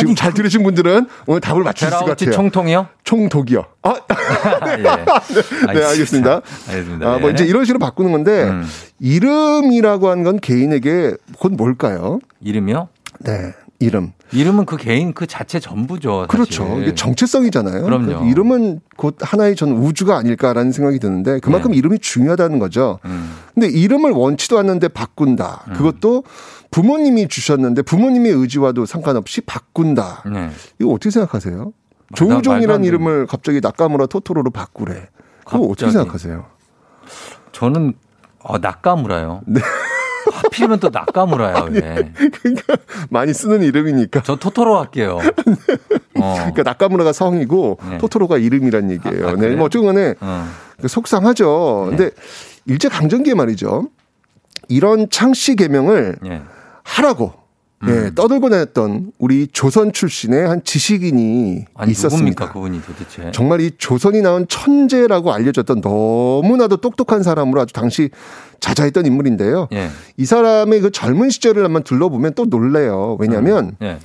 지금 잘 그- 들으신 분들은 오늘 답을 맞출 수 같아요. 총통이요? 총독이요. 아, 예. 네, 알겠습니다. 알겠습니다. 아, 뭐 예. 이제 이런 식으로 바꾸는 건데 음. 이름이라고 하는 건 개인에게 그건 뭘까요? 이름이요? 네, 이름. 이름은 그 개인 그 자체 전부죠. 사실. 그렇죠. 이게 정체성이잖아요. 그럼요. 이름은 곧 하나의 전 우주가 아닐까라는 생각이 드는데 그만큼 네. 이름이 중요하다는 거죠. 음. 근데 이름을 원치도 않는데 바꾼다. 그것도 부모님이 주셨는데 부모님의 의지와도 상관없이 바꾼다. 네. 이거 어떻게 생각하세요? 조우종이라는 이름을 갑자기 나카무라 토토로로 바꾸래. 그거 어떻게 갑자기. 생각하세요? 저는 어, 낙가무라요. 네. 하필이면 또 낙가무라요. 왜? 그러니까 많이 쓰는 이름이니까. 저 토토로 할게요. 어. 그러니까 나카무라가 성이고 네. 토토로가 이름이란 얘기예요. 아, 네, 그래요? 뭐 어쨌든 간에 어. 그 속상하죠. 네. 근데 일제 강점기에 말이죠. 이런 창씨 개명을 예. 하라고 음. 예, 떠들고 다녔던 우리 조선 출신의 한 지식인이 아니 있었습니다. 누굽니까 그분이 도대체? 정말 이 조선이 낳은 천재라고 알려졌던 너무나도 똑똑한 사람으로 아주 당시 자자했던 인물인데요. 예. 이 사람의 그 젊은 시절을 한번 둘러보면 또 놀래요. 왜냐하면 예.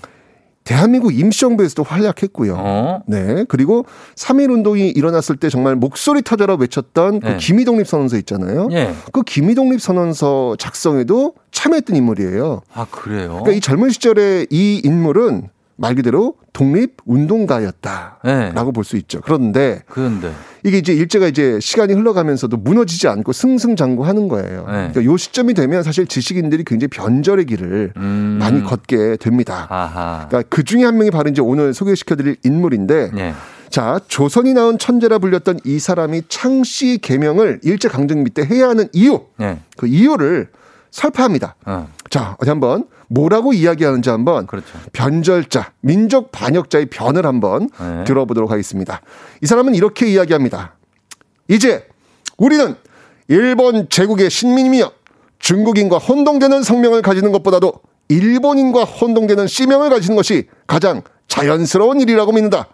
대한민국 임시정부에서도 활약했고요. 어? 네. 그리고 3.1 운동이 일어났을 때 정말 목소리 터져라 외쳤던 그 네. 기미독립 선언서 있잖아요. 예. 그 기미독립 선언서 작성에도 참여했던 인물이에요. 아 그래요? 그러니까 이 젊은 시절에 이 인물은 말 그대로 독립 운동가였다라고 네. 볼수 있죠. 그런데 그런데 이게 이제 일제가 이제 시간이 흘러가면서도 무너지지 않고 승승장구하는 거예요. 네. 그러니까 요 시점이 되면 사실 지식인들이 굉장히 변절의 길을 음. 많이 걷게 됩니다. 아하. 그러니까 그 중에 한 명이 바로 이제 오늘 소개시켜드릴 인물인데, 예. 자 조선이 낳은 천재라 불렸던 이 사람이 창씨 개명을 일제 강점기 때 해야 하는 이유, 예. 그 이유를 설파합니다. 어. 자 어디 한번 뭐라고 이야기하는지 한번 그렇죠. 변절자, 민족 반역자의 변을 한번 네. 들어보도록 하겠습니다. 이 사람은 이렇게 이야기합니다. 이제 우리는 일본 제국의 신민이며 중국인과 혼동되는 성명을 가지는 것보다도 일본인과 혼동되는 씨명을 가지는 것이 가장 자연스러운 일이라고 믿는다.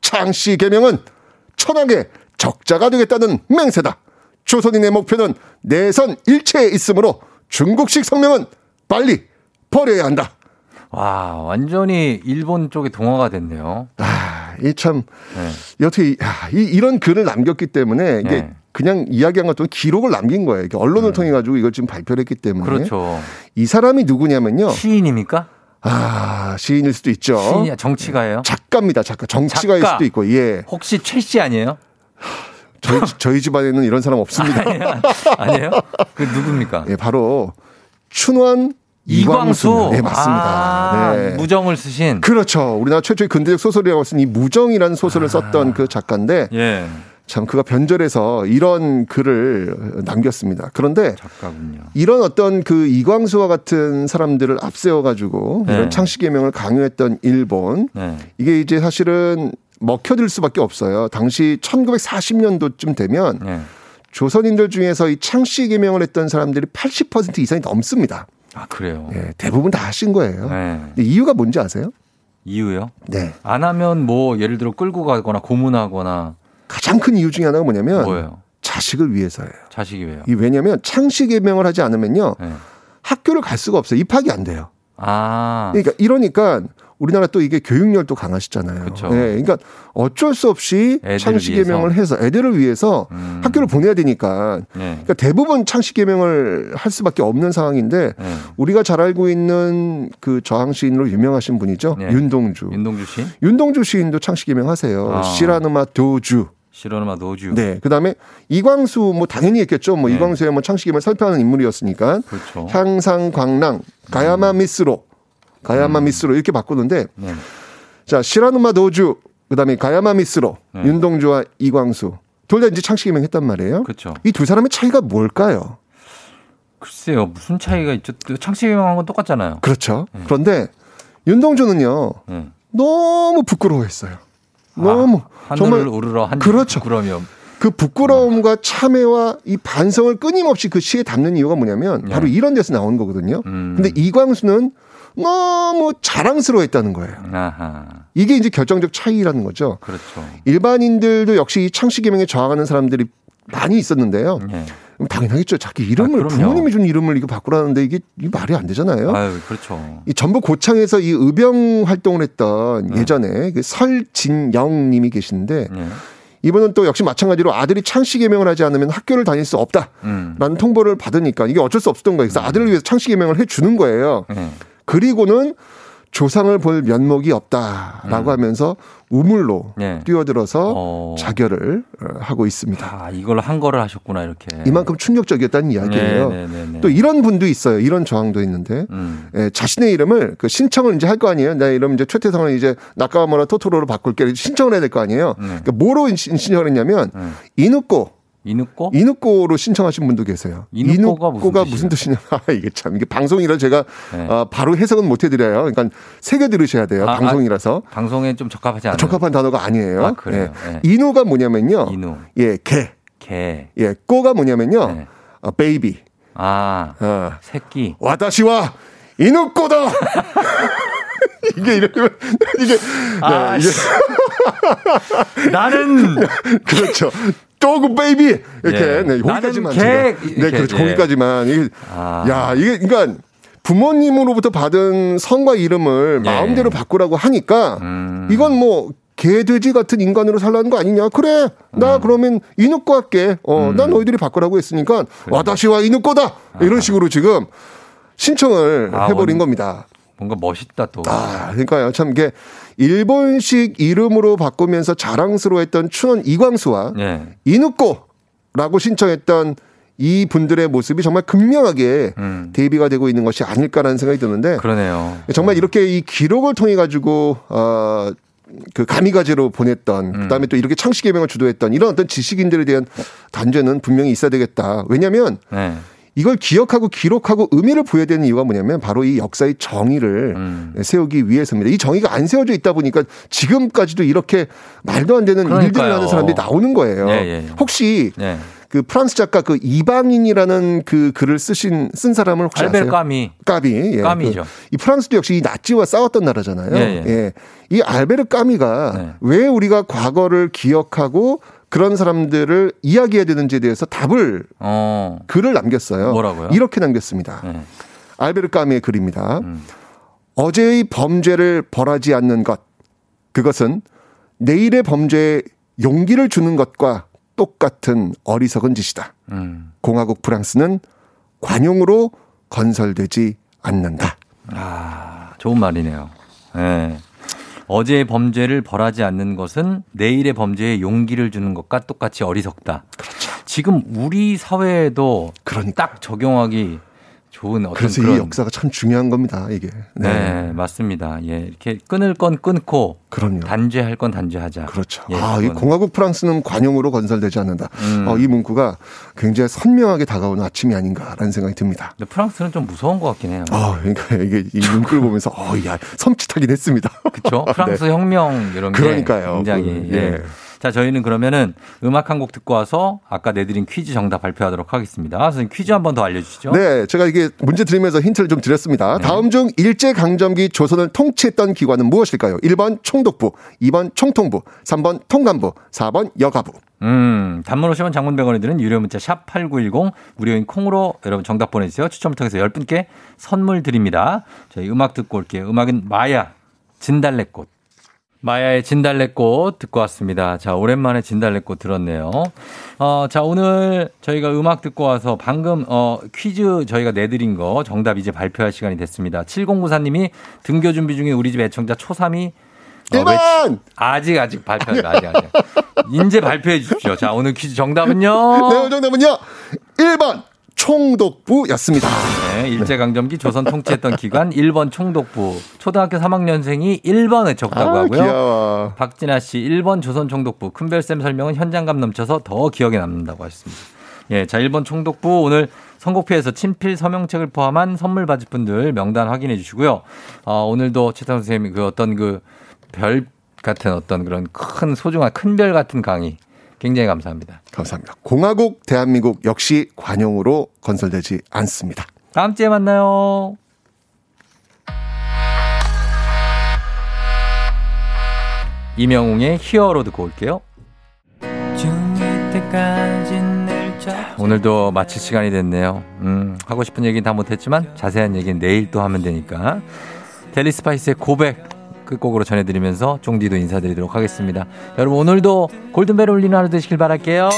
창씨 개명은 천하게 적자가 되겠다는 맹세다. 조선인의 목표는 내선 일체에 있으므로 중국식 성명은 빨리 버려야 한다. 와, 완전히 일본 쪽에 동화가 됐네요. 아, 이 참, 네. 이, 아, 이, 이런 글을 남겼기 때문에 이게 네. 그냥 이야기한 것도 기록을 남긴 거예요. 이게 언론을 통해 가지고 이걸 지금 발표를 했기 때문에. 그렇죠. 이 사람이 누구냐면요. 시인입니까? 아, 시인일 수도 있죠. 시인이 정치가예요? 작가입니다, 작가. 정치가일 작가. 수도 있고, 예. 혹시 최 씨 아니에요? 저희, 저희 집안에는 이런 사람 없습니다. 아니에요? 그 누굽니까? 예, 바로 춘환 이광수. 이광수. 네, 맞습니다. 아, 네. 무정을 쓰신. 그렇죠. 우리나라 최초의 근대적 소설이라고 쓴 이 무정이라는 소설을 썼던 그 작가인데 예. 참 그가 변절해서 이런 글을 남겼습니다. 그런데 작가군요. 이런 어떤 그 이광수와 같은 사람들을 앞세워 가지고 네. 이런 창씨 개명을 강요했던 일본 네. 이게 이제 사실은 먹혀들 수밖에 없어요. 당시 1940년도쯤 되면 네. 조선인들 중에서 이 창씨 개명을 했던 사람들이 80% 이상이 넘습니다. 아, 그래요? 예, 대부분 다 하신 거예요. 네. 이유가 뭔지 아세요? 이유요? 네. 안 하면 뭐 예를 들어 끌고 가거나 고문하거나 가장 큰 이유 중에 하나가 뭐냐면 뭐예요? 자식을 위해서예요. 자식이 왜요? 이 왜냐하면 창씨 개명을 하지 않으면요 네. 학교를 갈 수가 없어요. 입학이 안 돼요. 아. 그러니까 이러니까 우리나라 또 이게 교육열도 강하시잖아요. 그쵸. 네, 그러니까 어쩔 수 없이 애들을 창씨 위해서. 개명을 해서 애들을 위해서 음. 학교를 보내야 되니까 네. 그러니까 대부분 창씨 개명을 할 수밖에 없는 상황인데 네. 우리가 잘 알고 있는 그 저항 시인으로 유명하신 분이죠. 네. 윤동주. 윤동주 씨? 윤동주 시인도 창씨 개명하세요. 아. 시라누마 도주. 시로누마 노주. 네. 그다음에 이광수 뭐 당연히 했겠죠. 뭐 네. 이광수의 뭐 창씨 개명을 설파하는 인물이었으니까 그렇죠. 향상 광랑 가야마 미스로 가야마 미스로 이렇게 바꾸는데 네. 자 시라누마 도주 그다음에 가야마 미스로 네. 윤동주와 이광수 둘 다 이제 창씨 개명했단 말이에요. 그렇죠. 이 두 사람의 차이가 뭘까요? 글쎄요. 무슨 차이가 있죠? 창씨 개명한 건 똑같잖아요. 그렇죠. 그런데 윤동주는요 네. 너무 부끄러워했어요. 너무 하늘을 정말 우르러 한 그렇죠. 그러면 그 부끄러움과 참회와 이 반성을 끊임없이 그 시에 담는 이유가 뭐냐면 바로 네. 이런 데서 나오는 거거든요. 음. 근데 이광수는 너무 자랑스러워했다는 거예요. 아하. 이게 이제 결정적 차이라는 거죠. 그렇죠. 일반인들도 역시 이 창씨 개명에 저항하는 사람들이 많이 있었는데요. 예. 그럼 당연하겠죠. 자기 이름을 아. 부모님이 준 이름을 이거 바꾸라는데 이게, 이게 말이 안 되잖아요. 아유, 그렇죠. 이 전북 고창에서 이 의병 활동을 했던 네. 예전에 그 설진영 님이 계시는데 예. 이분은 또 역시 마찬가지로 아들이 창씨 개명을 하지 않으면 학교를 다닐 수 없다라는 음. 통보를 받으니까 이게 어쩔 수 없었던 거예요. 그래서 아들을 위해서 창씨 개명을 해 주는 거예요. 예. 그리고는 조상을 볼 면목이 없다라고 하면서 우물로 예. 뛰어들어서 어. 자결을 어, 하고 있습니다. 아, 이걸 한 거를 하셨구나, 이렇게. 이만큼 충격적이었다는 이야기예요. 네, 네, 네, 네. 또 이런 분도 있어요. 이런 저항도 있는데 음. 예, 자신의 이름을 그 신청을 이제 할 거 아니에요. 내 이름 이제 최태성을 이제 나카와마라 토토로로 바꿀게 신청을 해야 될 거 아니에요. 네. 그러니까 뭐로 신- 신청을 했냐면 음. 이누꼬 이누꼬? 이누꼬로 신청하신 분도 계세요. 이누꼬가 무슨 무슨 뜻이냐? 아, 이게 참 이게 방송이라 제가 네. 아, 바로 해석은 못 해드려요. 그러니까 새겨 들으셔야 돼요. 아, 방송이라서 방송에 좀 적합하지 않아요. 적합한 단어가 아니에요. 아, 그래요? 예. 예. 이누가 뭐냐면요. 이누. 예, 개. 개. 예, 꼬가 뭐냐면요. 네. 어, 베이비. 아, 어. 새끼. 와다시와 이누꼬다. 이게 이러면 이게 아, 네, 이게 나는 그렇죠. dog baby 이렇게 예. 네, 거기까지만 제가- 네 그렇죠. 예. 거기까지만 이게 아. 야 이게 그러니까 부모님으로부터 받은 성과 이름을 예. 마음대로 바꾸라고 하니까 음. 이건 뭐 개돼지 같은 인간으로 살라는 거 아니냐? 그래, 나 그러면 이누꼬 할게. 어, 음. 난 너희들이 바꾸라고 했으니까 私は犬子だ 이런 식으로 지금 신청을 아, 해버린 원- 겁니다. 뭔가 멋있다 또. 아, 그러니까요. 참 이게 일본식 이름으로 바꾸면서 자랑스러워했던 춘원 이광수와 예. 이누꼬라고 신청했던 이 분들의 모습이 정말 극명하게 음. 대비가 되고 있는 것이 아닐까라는 생각이 드는데 그러네요. 정말 이렇게 이 기록을 통해 가지고 어. 그 가미가제로 보냈던 음. 그다음에 또 이렇게 창씨 개명을 주도했던 이런 어떤 지식인들에 대한 단죄는 분명히 있어야 되겠다. 왜냐하면 네. 이걸 기억하고 기록하고 의미를 부여야 되는 이유가 뭐냐면 바로 이 역사의 정의를 음. 세우기 위해서입니다. 이 정의가 안 세워져 있다 보니까 지금까지도 이렇게 말도 안 되는 일들을 그러니까요. 하는 사람들이 나오는 거예요. 예, 예. 혹시 예. 그 프랑스 작가 그 이방인이라는 그 글을 쓰신 쓴 사람을 혹시 알베르 아세요? 까미. 까미. 예. 까미죠. 그, 이 프랑스도 역시 이 나치와 싸웠던 나라잖아요. 예, 예. 이 알베르 까미가 네. 왜 우리가 과거를 기억하고 그런 사람들을 이야기해야 되는지에 대해서 답을 글을 남겼어요. 어. 뭐라고요? 이렇게 남겼습니다. 네. 알베르 까미의 글입니다. 음. 어제의 범죄를 벌하지 않는 것 그것은 내일의 범죄에 용기를 주는 것과 똑같은 어리석은 짓이다. 음. 공화국 프랑스는 관용으로 건설되지 않는다. 아, 좋은 말이네요. 예. 어제의 범죄를 벌하지 않는 것은 내일의 범죄에 용기를 주는 것과 똑같이 어리석다. 그렇죠. 지금 우리 사회에도 딱 적용하기 좋은 어떤 그래서 그런 이 역사가 참 중요한 겁니다. 이게. 네. 맞습니다. 예, 이렇게 끊을 건 끊고 그럼요. 단죄할 건 단죄하자. 그렇죠. 예, 아, 이. 공화국 프랑스는 관용으로 건설되지 않는다. 음. 어, 이 문구가 굉장히 선명하게 다가오는 아침이 아닌가라는 생각이 듭니다. 근데 프랑스는 좀 무서운 것 같긴 해요. 아, 그러니까 이게 이 문구를 보면서 어, 야, 섬찟하긴 했습니다. 그렇죠. 프랑스 네. 혁명 이런 게 그러니까요. 굉장히 그, 예. 예. 자, 저희는 그러면은 음악 한 곡 듣고 와서 아까 내드린 퀴즈 정답 발표하도록 하겠습니다. 선생님 퀴즈 한 번 더 알려주시죠. 네, 제가 이게 문제 드리면서 힌트를 좀 드렸습니다. 네. 다음 중 일제 강점기 조선을 통치했던 기관은 무엇일까요? 1번 총독부, 2번 총통부, 3번 통감부, 4번 여가부. 음, 단문 오시면 장문 100원이 드는 유료 문자 샵 8910 무료인 콩으로 여러분 정답 보내주세요. 추첨을 통해서 10분께 선물 드립니다. 저희 음악 듣고 올게요. 음악은 마야, 진달래꽃. 마야의 진달래꽃 듣고 왔습니다. 자, 오랜만에 진달래꽃 들었네요. 어, 자, 오늘 저희가 음악 듣고 와서 방금, 어, 퀴즈 저희가 내드린 거 정답 이제 발표할 시간이 됐습니다. 7094님이 등교 준비 중인 우리 집 애청자 초3이 어, 1번! 아직, 아직 마, 아직, 아직. 이제 발표해 주십시오. 자, 오늘 퀴즈 정답은요? 네, 오늘 정답은요. 1번 총독부였습니다. 네, 일제강점기 조선 통치했던 기관 1번 총독부. 초등학교 3학년생이 1번을 적다고 아, 하고요. 귀여워. 박진아 씨 1번 조선 총독부. 큰별쌤 설명은 현장감 넘쳐서 더 기억에 남는다고 하셨습니다. 예, 자, 1번 총독부 오늘 선곡표에서 친필 서명책을 포함한 선물 받을 분들 명단 확인해 주시고요. 어, 오늘도 최태원 선생님이 그 어떤 그 별 같은 어떤 그런 큰 소중한 큰 별 같은 강의 굉장히 감사합니다. 감사합니다. 공화국 대한민국 역시 관용으로 건설되지 않습니다. 다음 주에 만나요. 이명웅의 히어로 듣고 올게요. 오늘도 마칠 시간이 됐네요. 음, 하고 싶은 얘기는 다 못했지만 자세한 얘기는 내일 또 하면 되니까. 델리 스파이스의 고백 끝곡으로 전해드리면서 쫑디도 인사드리도록 하겠습니다. 여러분 오늘도 골든벨 울리는 하루 되시길 바랄게요.